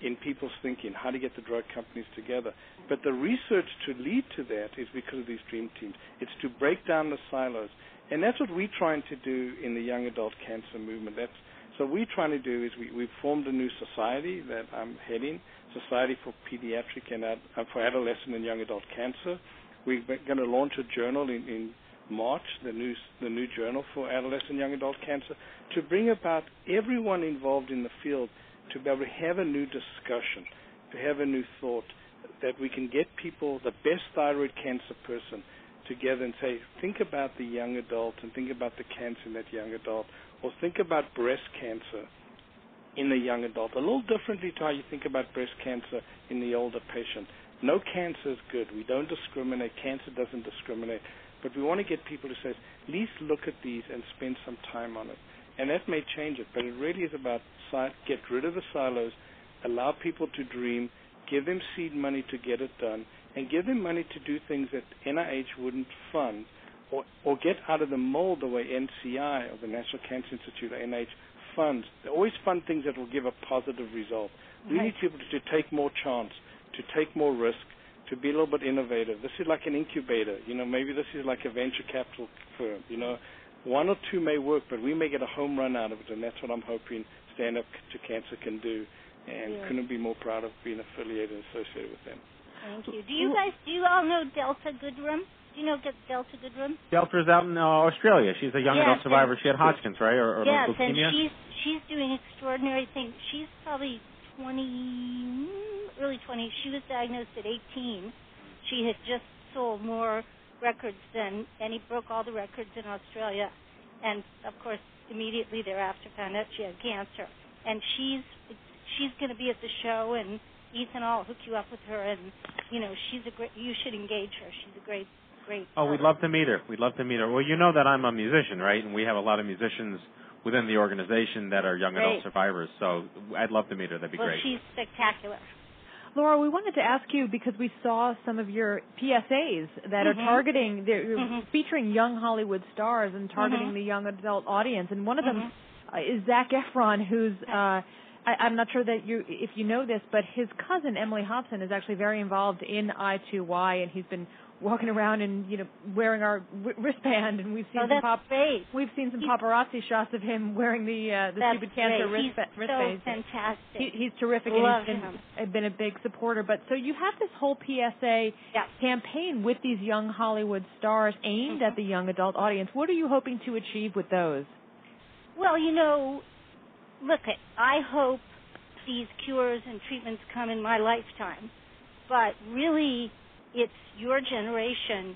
in people's thinking, how to get the drug companies together. But the research to lead to that is because of these dream teams. It's to break down the silos. And that's what we're trying to do in the young adult cancer movement. That's so we're trying to do is we, we've formed a new society that I'm heading, Society for Pediatric and Ad, uh, for Adolescent and Young Adult Cancer. We're going to launch a journal in, in March, the new the new journal for adolescent and young adult cancer, to bring about everyone involved in the field to be able to have a new discussion, to have a new thought, that we can get people, the best thyroid cancer person, together and say, think about the young adult and think about the cancer in that young adult, or think about breast cancer in the young adult, a little differently to how you think about breast cancer in the older patient. No cancer is good. We don't discriminate. Cancer doesn't discriminate. But we want to get people to say, at least look at these and spend some time on it. And that may change it, but it really is about get rid of the silos, allow people to dream, give them seed money to get it done, and give them money to do things that NIH wouldn't fund, or, or get out of the mold the way NCI or the National Cancer Institute or NIH funds. They always fund things that will give a positive result. We Right. need people to take more chance, to take more risk, to be a little bit innovative. This is like an incubator. You know, maybe this is like a venture capital firm. You know, one or two may work, but we may get a home run out of it, and that's what I'm hoping Stand Up to Cancer can do. And Yeah. couldn't be more proud of being affiliated and associated with them. Thank you. Do you guys, do you all know Delta Goodrem? Do you know Delta Goodrem? Delta's out in uh, Australia. She's a young Yes, adult survivor. She had Hodgkin's, right, or, or yes, leukemia. and she's she's doing extraordinary things. She's probably 20, mm, early 20s. She was diagnosed at 18. She had just sold more records than, and he broke all the records in Australia. And of course, immediately thereafter, found out she had cancer. And she's she's going to be at the show, and Ethan, I'll hook you up with her. And you know, she's a great. You should engage her. She's a great, great. Oh, we'd love to meet her. We'd love to meet her. Well, you know that I'm a musician, right? And we have a lot of musicians within the organization that are young adult survivors. So I'd love to meet her. That'd be well, great. she's spectacular. Laura, we wanted to ask you because we saw some of your PSAs that are Mhm. targeting, they're Mhm. featuring young Hollywood stars and targeting Mhm. the young adult audience. And one of them Mhm. uh, is Zac Efron, who's uh, I, I'm not sure that you if you know this, but his cousin Emily Hobson is actually very involved in I2Y, and he's been walking around and you know wearing our w- wristband, and we've seen Oh, some pop. great. We've seen some paparazzi shots of him wearing the uh, the That's stupid cancer great. wrist, He's wristband. so fantastic. He, he's terrific, Love and he's him. been, uh, been a big supporter. But so you have this whole PSA Yeah. campaign with these young Hollywood stars aimed at the young adult audience. What are you hoping to achieve with those? Well, you know, look, I hope these cures and treatments come in my lifetime, but really, it's your generation.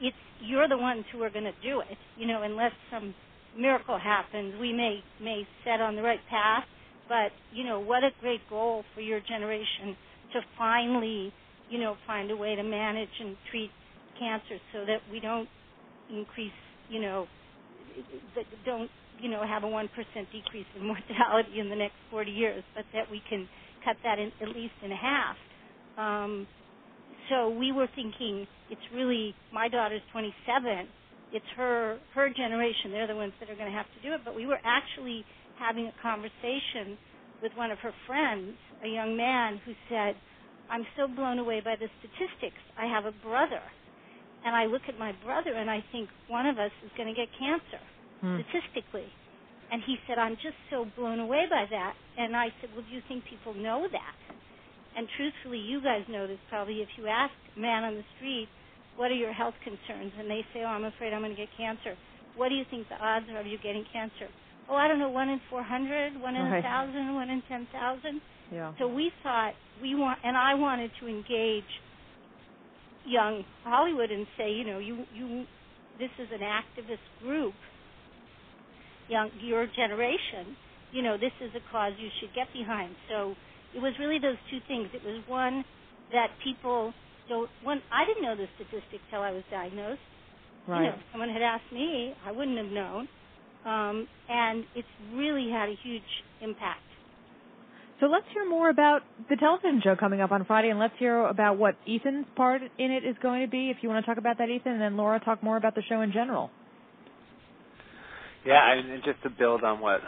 It's you're the ones who are going to do it. You know, unless some miracle happens, we may may set on the right path, but you know, what a great goal for your generation to finally, you know, find a way to manage and treat cancer so that we don't increase, you know, don't, you know, have a 1% decrease in mortality in the next 40 years, but that we can cut that in, at least in half. Um, so we were thinking it's really my daughter's 27 it's her her generation they're the ones that are going to have to do it but we were actually having a conversation with one of her friends a young man who said i'm so blown away by the statistics. I have a brother. And i look at my brother and i think one of us is going to get cancer Hmm. statistically. And he said i'm just so blown away by that. And i said well do you think people know that? And truthfully you guys know this probably. If you ask a man on the street what are your health concerns? And they say oh i'm afraid i'm going to get cancer. What do you think the odds are of you getting cancer? Oh i don't know one in four hundred one in a Right. thousand one in ten thousand. Yeah. so we thought we want and i wanted to engage young hollywood and say you know you you this is an activist group young your generation you know this is a cause you should get behind so it was really those two things it was one that people don't one i didn't know the statistics till i was diagnosed you Right. know if someone had asked me i wouldn't have known um and it's really had a huge impact So let's hear more about the television show coming up on Friday, and let's hear about what Ethan's part in it is going to be. If you want to talk about that, Ethan, and then Laura talk more about the show in general. Yeah, and just to build on what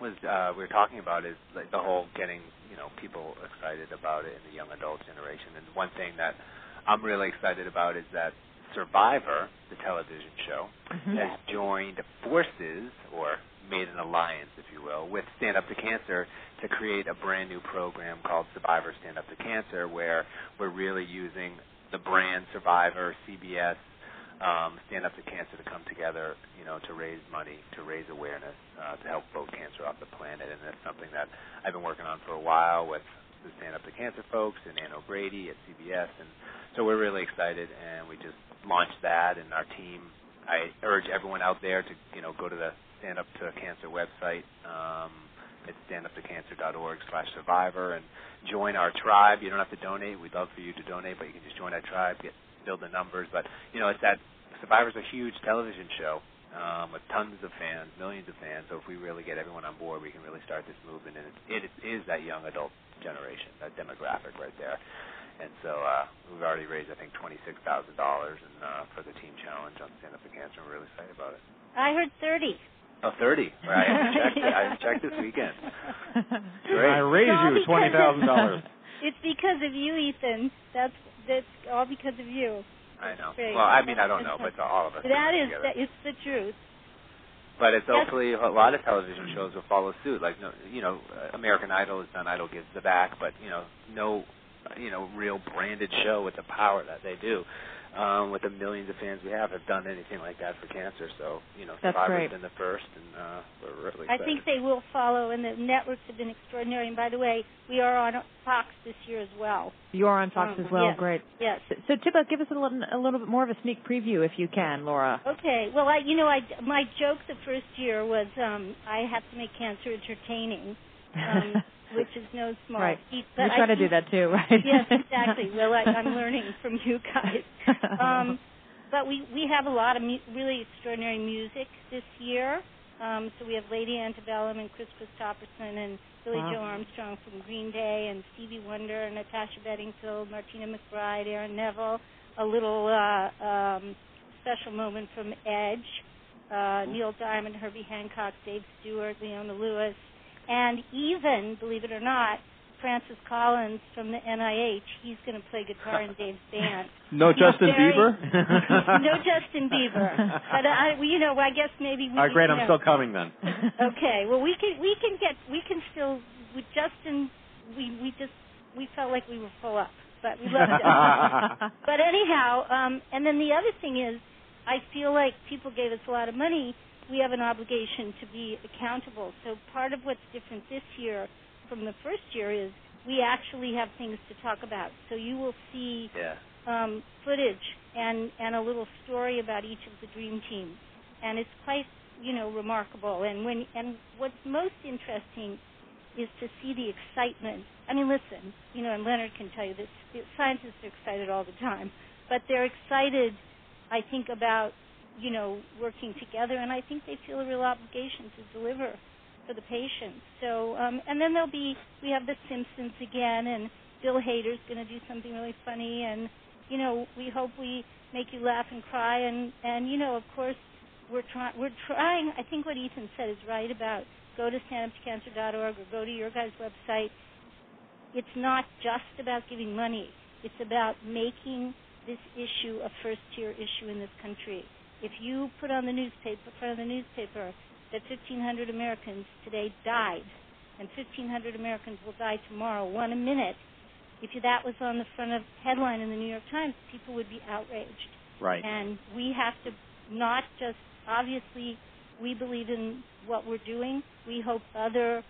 was uh, we were talking about is like the whole getting you know people excited about it in the young adult generation. And one thing that I'm really excited about is that Survivor, the television show, Mm-hmm. has joined forces or made an alliance, if you will, with Stand Up to Cancer to create a brand new program called Survivor Stand Up to Cancer, where we're really using the brand Survivor, CBS, um, Stand Up to Cancer to come together, you know, to raise money, to raise awareness, uh, to help vote cancer off the planet, and that's something that I've been working on for a while with the Stand Up to Cancer folks and Ann O'Grady at CBS, and so we're really excited, and we just launched that, and our team. I urge everyone out there to, you know, go to the Stand Up to Cancer website. Um, it's standuptocancer.org slash survivor and join our tribe. You don't have to donate. We'd love for you to donate, but you can just join our tribe, get build the numbers. But you know, it's that Survivor's a huge television show um, with tons of fans, millions of fans. So if we really get everyone on board, we can really start this movement. And it, it is that young adult generation, that demographic right there. And so uh, we've already raised, I think, twenty-six thousand dollars and uh, for the team challenge on Stand Up to Cancer. We're really excited about it. i heard 30 Oh, 30. Right. I haven't checked, it. I checked this weekend. Great. I raise you twenty thousand dollars. it's because of you ethan that's that's all because of you I know. Great. Well, I mean, I don't know, but all of us. That is it is together. that it's the truth But it's Yes. hopefully a lot of television shows will follow suit. Like, no, you know, uh, American Idol has done Idol Gives the Back, but you know, no, you know, real branded show with the power that they do, um, with the millions of fans we have, have done anything like that for cancer. So, you know, That's Survivor's great. been the first, and uh, we're really I think they will follow, and the networks have been extraordinary. And by the way, we are on Fox this year as well. You're on Fox Um, as well. yes. Great. Yes. So, Tippa, give us a little, a little bit more of a sneak preview, if you can, Laura. Okay. Well, I, you know, I my joke the first year was um, I have to make cancer entertaining, um, which is no small right. feat. We But try I to do that too, right? yes, exactly. Well, I, I'm learning from you guys. Um, but we we have a lot of mu- really extraordinary music this year. Um, so we have Lady Antebellum and Kris Kristofferson and Billie Wow. Joe Armstrong from Green Day and Stevie Wonder, and Natasha Bedingfield, Martina McBride, Aaron Neville. A little uh, um, special moment from Edge, uh, Neil Diamond, Herbie Hancock, Dave Stewart, Leona Lewis, and even, believe it or not, Francis Collins from the NIH. He's going to play guitar in Dave's band. No Justin Very- Bieber? no Justin Bieber. But I, you know, I guess maybe we. All right, great. you I'm still coming then. Okay. Well, we can we can get we can still with Justin. We we just we felt like we were full up, but we loved it. but anyhow, um, and then the other thing is, I feel like people gave us a lot of money. We have an obligation to be accountable. So part of what's different this year from the first year is we actually have things to talk about. So you will see Yeah. um, footage and and a little story about each of the dream teams, and it's quite you know remarkable. And when and what's most interesting is to see the excitement. I mean, listen, you know, and Leonard can tell you this. Scientists are excited all the time, but they're excited, I think, about you know working together, and I think they feel a real obligation to deliver for the patients. So, um, and then there'll be we have the Simpsons again, and Bill Hader's going to do something really funny, and you know we hope we make you laugh and cry, and and you know of course we're trying we're trying. I think what Ethan said is right about go to standuptocancer.org or go to your guys' website. It's not just about giving money. It's about making this issue a first tier issue in this country. If you put on the newspaper, front of the newspaper, that 1,500 Americans today died, and 1,500 Americans will die tomorrow, one a minute. If that was on the front of headline in the New York Times, people would be outraged. Right. And we have to not just obviously we believe in what we're doing. We hope other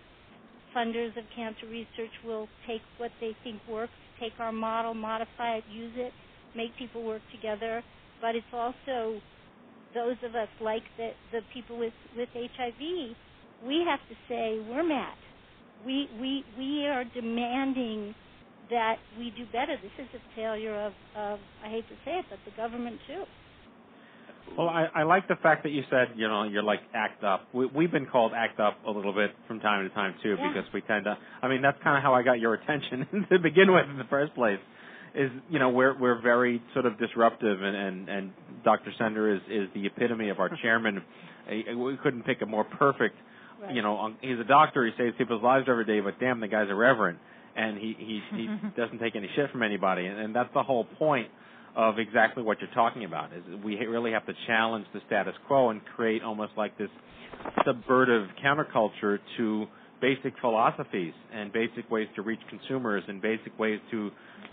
funders of cancer research will take what they think works, take our model, modify it, use it, make people work together. But it's also those of us like the the people with with HIV, we have to say we're mad. We we we are demanding that we do better. This is a failure of of I hate to say it, but the government too. Well, I, I like the fact that you said, you know, you're like act up. We, we've been called act up a little bit from time to time too, Yeah. because we tend to. I mean, that's kind of how I got your attention to begin with in the first place. Is you know we're we're very sort of disruptive, and and, and Dr. Sender is is the epitome of our chairman. We couldn't pick a more perfect. Right. You know, he's a doctor. He saves people's lives every day, but damn, the guy's a reverend, and he he he doesn't take any shit from anybody, and, and that's the whole point of exactly what you're talking about. Is we really have to challenge the status quo and create almost like this subvertive counterculture to basic philosophies and basic ways to reach consumers and basic ways to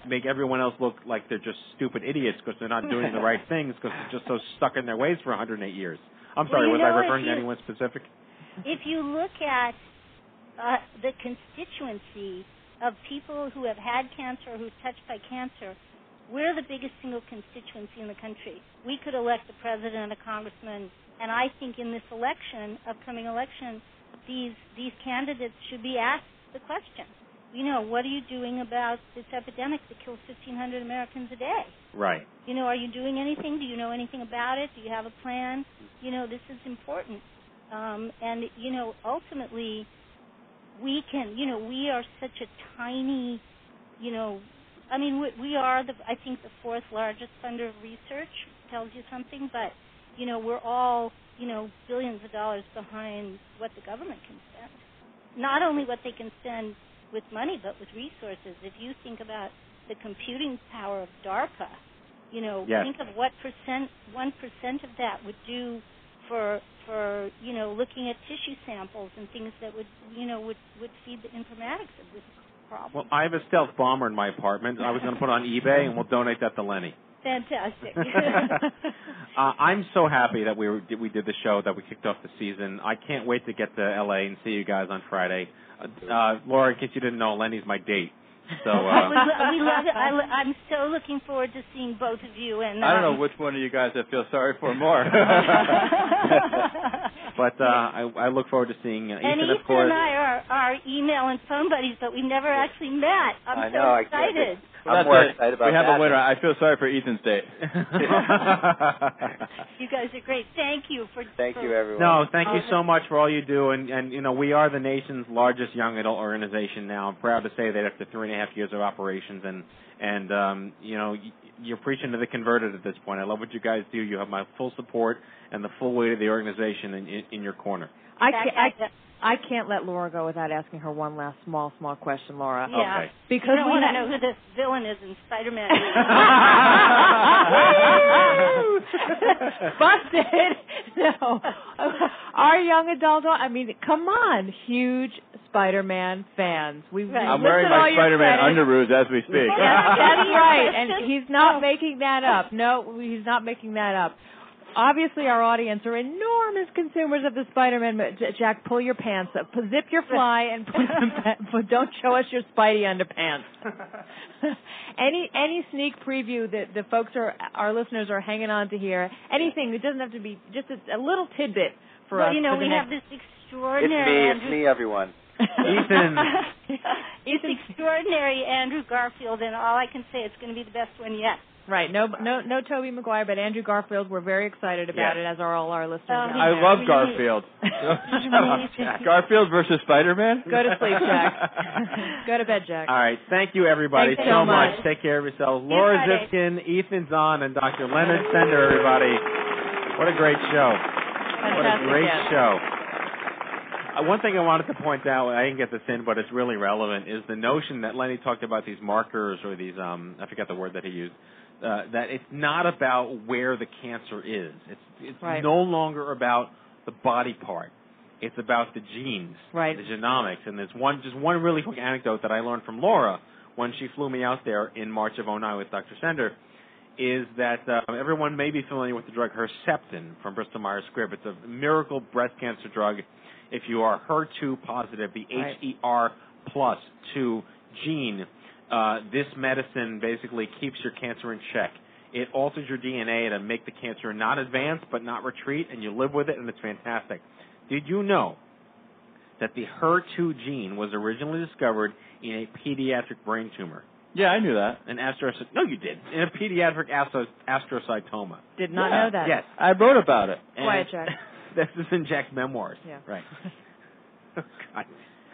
make everyone else look like they're just stupid idiots because they're not doing the right things because they're just so stuck in their ways for 108 years. I'm sorry, you was I referring to anyone specific? if you look at uh, the constituency of people who have had cancer or who's touched by cancer, we're the biggest single constituency in the country. We could elect a president, a congressman, and I think in this election, upcoming election, these these candidates should be asked the question. You know, what are you doing about this epidemic that kills 1,500 Americans a day? Right. You know, are you doing anything? Do you know anything about it? Do you have a plan? You know, this is important. Um, and, you know, ultimately, we can, you know, we are such a tiny, you know, I mean, we, we are, the, I think, the fourth largest funder of research, tells you something, but, you know, we're all, you know, billions of dollars behind what the government can spend. Not only what they can spend with money, but with resources. If you think about the computing power of DARPA, you know, Yes. think of what percent, one percent of that would do for for you know looking at tissue samples and things that would you know would would feed the informatics of this problem. Well, I have a stealth bomber in my apartment. I was going to put on eBay, and we'll donate that to Lenny. Fantastic. uh, I'm so happy that we were, we did the show that we kicked off the season. I can't wait to get to LA and see you guys on Friday. Uh, uh, Laura, in case you didn't know, Lenny's my date. So uh, lo- we love it. I, lo- I'm so looking forward to seeing both of you. And I don't um, know which one of you guys I feel sorry for more. but uh, I, I look forward to seeing uh, and Ethan, Ethan of course. and I are, are email and phone buddies, but we never actually met. I'm I so know, I excited. Well, I'm more it. excited about We have that a winner. I feel sorry for Ethan's date. You guys are great. Thank you for. Thank for, you, everyone. No, thank you so much for all you do, and and you know we are the nation's largest young adult organization now. I'm proud to say that after three and a half years of operations, and and um, you know you're preaching to the converted at this point. I love what you guys do. You have my full support and the full weight of the organization in, in, in your corner. I can't, I, that- I can't let Laura go without asking her one last small, small question, Laura. Yeah. Okay. Because you don't we want to know who this villain is in Spider-Man. Busted. No. Our young adult, I mean, come on, huge Spider-Man fans. We we Right. I'm wearing my Spider-Man credits. underoos as we speak. That's, that's right, and he's not making that up. No, he's not making that up. Obviously our audience are enormous consumers of the Spider-Man. mo- Jack, pull your pants up, zip your fly, and put some pa- but don't show us your Spidey underpants. any any sneak preview that the folks are our listeners are hanging on to hear? Anything? It doesn't have to be just a, a little tidbit for well, us. you know, we have next- this It's extraordinary me, Andrew it's me, everyone. Ethan. it's extraordinary Andrew Garfield, and all I can say, is it's going to be the best one yet. Right. No, no, no. Tobey Maguire, but Andrew Garfield. We're very excited about Yeah. it, as are all our listeners. Oh, I love Garfield. Garfield versus Spider-Man. Go to sleep, Jack. Go to bed, Jack. All right. Thank you, everybody, Thanks so so much. Take care of yourselves. Laura Friday. Ziskin, Ethan Zohn, and Dr. Leonard Sender, everybody. What a great show. What a great guest. show. Uh, one thing I wanted to point out, I didn't get this in, but it's really relevant, is the notion that Lenny talked about these markers or these, um, I forget the word that he used, uh, that it's not about where the cancer is. It's, it's Right. no longer about the body part. It's about the genes, Right. the genomics. And there's one, just one really quick anecdote that I learned from Laura when she flew me out there in March of '09 with Dr. Sender, is that uh, everyone may be familiar with the drug Herceptin from Bristol Myers Squibb. It's a miracle breast cancer drug. If you are HER2 positive, the Right. HER plus 2 gene, uh, this medicine basically keeps your cancer in check. It alters your DNA to make the cancer not advance but not retreat, and you live with it, and it's fantastic. Did you know that the HER2 gene was originally discovered in a pediatric brain tumor? Yeah, I knew that. An astrocytoma. No, you did. In a pediatric astro- astrocytoma. Did not Yeah. know that. Yes. I wrote about it. Quiet, Jack. this is in Jack's memoirs. Yeah. Right. oh, God.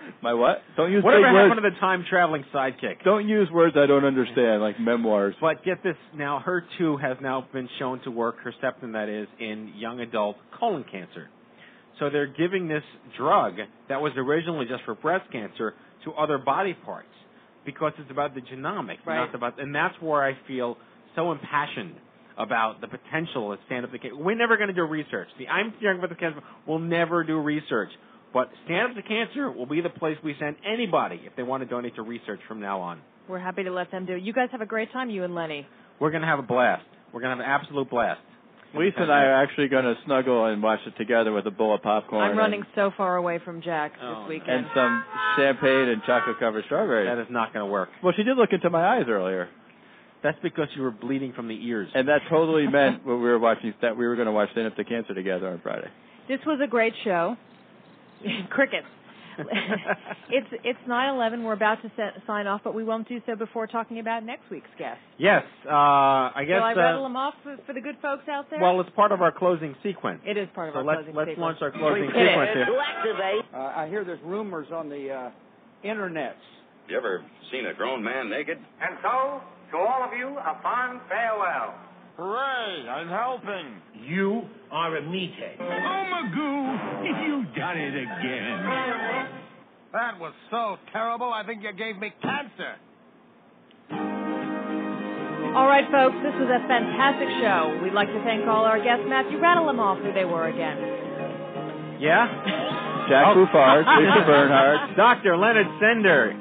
My what? Don't use Whatever big words. happened to the time traveling sidekick? Don't use words I don't understand, like memoirs. But get this, now her too has now been shown to work, Herceptin that is, in young adult colon cancer. So they're giving this drug that was originally just for breast cancer to other body parts because it's about the genomics, Right. not about, and that's where I feel so impassioned about the potential of stand up to cancer. We're never going to do research. See, I'm Young for the Cancer We'll never do research. But Stand Up to Cancer will be the place we send anybody if they want to donate to research from now on. We're happy to let them do it. You guys have a great time, you and Lenny. We're going to have a blast. We're going to have an absolute blast. Lisa and I are actually going to snuggle and watch it together with a bowl of popcorn. I'm running and, so far away from Jack Oh, this weekend. and some champagne and chocolate covered strawberries. That is not going to work. Well, she did look into my eyes earlier, That's because you were bleeding from the ears. and that totally meant when we were watching that we were going to watch Stand Up to Cancer together on Friday. This was a great show. Crickets. it's it's 9/11. We're about to set, sign off, but we won't do so before talking about next week's guest. yes, uh, I guess. Shall I uh, rattle them off for, for the good folks out there? well, it's part of our closing sequence. it is part of So our let's closing let's sequence. launch our closing Hit it. sequence here. activate. Uh, I hear there's rumors on the uh, internets. You ever seen a grown man naked? And so, to all of you, a fond farewell. Hooray! I'm helping. You are a meathead. Oh, Magoo, Have you done it again. That was so terrible, I think you gave me cancer. All right, folks, this was a fantastic show. We'd like to thank all our guests. Matthew, rattle them off who they were again. Yeah? Jack Oh. Buffard, Lisa Bernhard. Dr. Leonard Sender,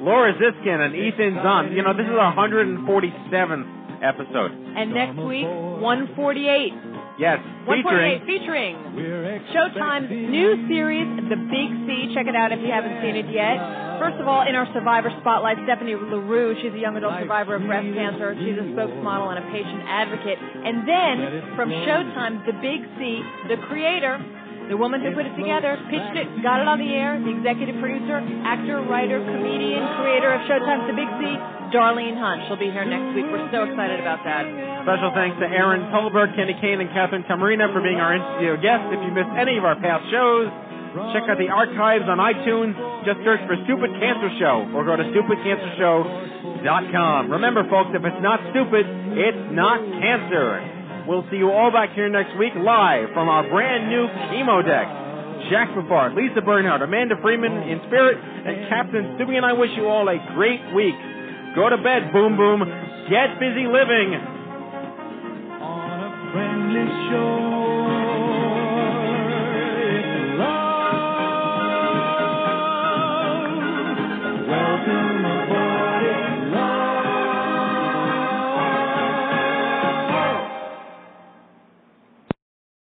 Laura Ziskin, and Ethan Zohn. You know, this is our 147th episode. And next week, 148. Yes, 148 featuring featuring Showtime's new series, The Big C. Check it out if you haven't seen it yet. First of all, in our Survivor Spotlight, Stephanie LaRue. She's a young adult survivor of breast cancer. She's a spokesmodel and a patient advocate. And then, from Showtime, The Big C, the creator, the woman who put it together, pitched it, got it on the air, the executive producer, actor, writer, comedian, creator of Showtime's The Big C, Darlene Hunt. She'll be here next week. We're so excited about that. Special thanks to Erin Tolberg, Kenny Kane, and Catherine Camarina for being our in-studio guests. If you missed any of our past shows, check out the archives on iTunes. Just search for Stupid Cancer Show or go to stupidcancershow.com. Remember, folks, if it's not stupid, it's not cancer. We'll see you all back here next week live from our brand new chemo deck. Jack Buffard, Lisa Bernhard, Amanda Freeman in spirit, and Captain Stewie and I wish you all a great week. Go to bed, boom boom. Get busy living. friendly shore.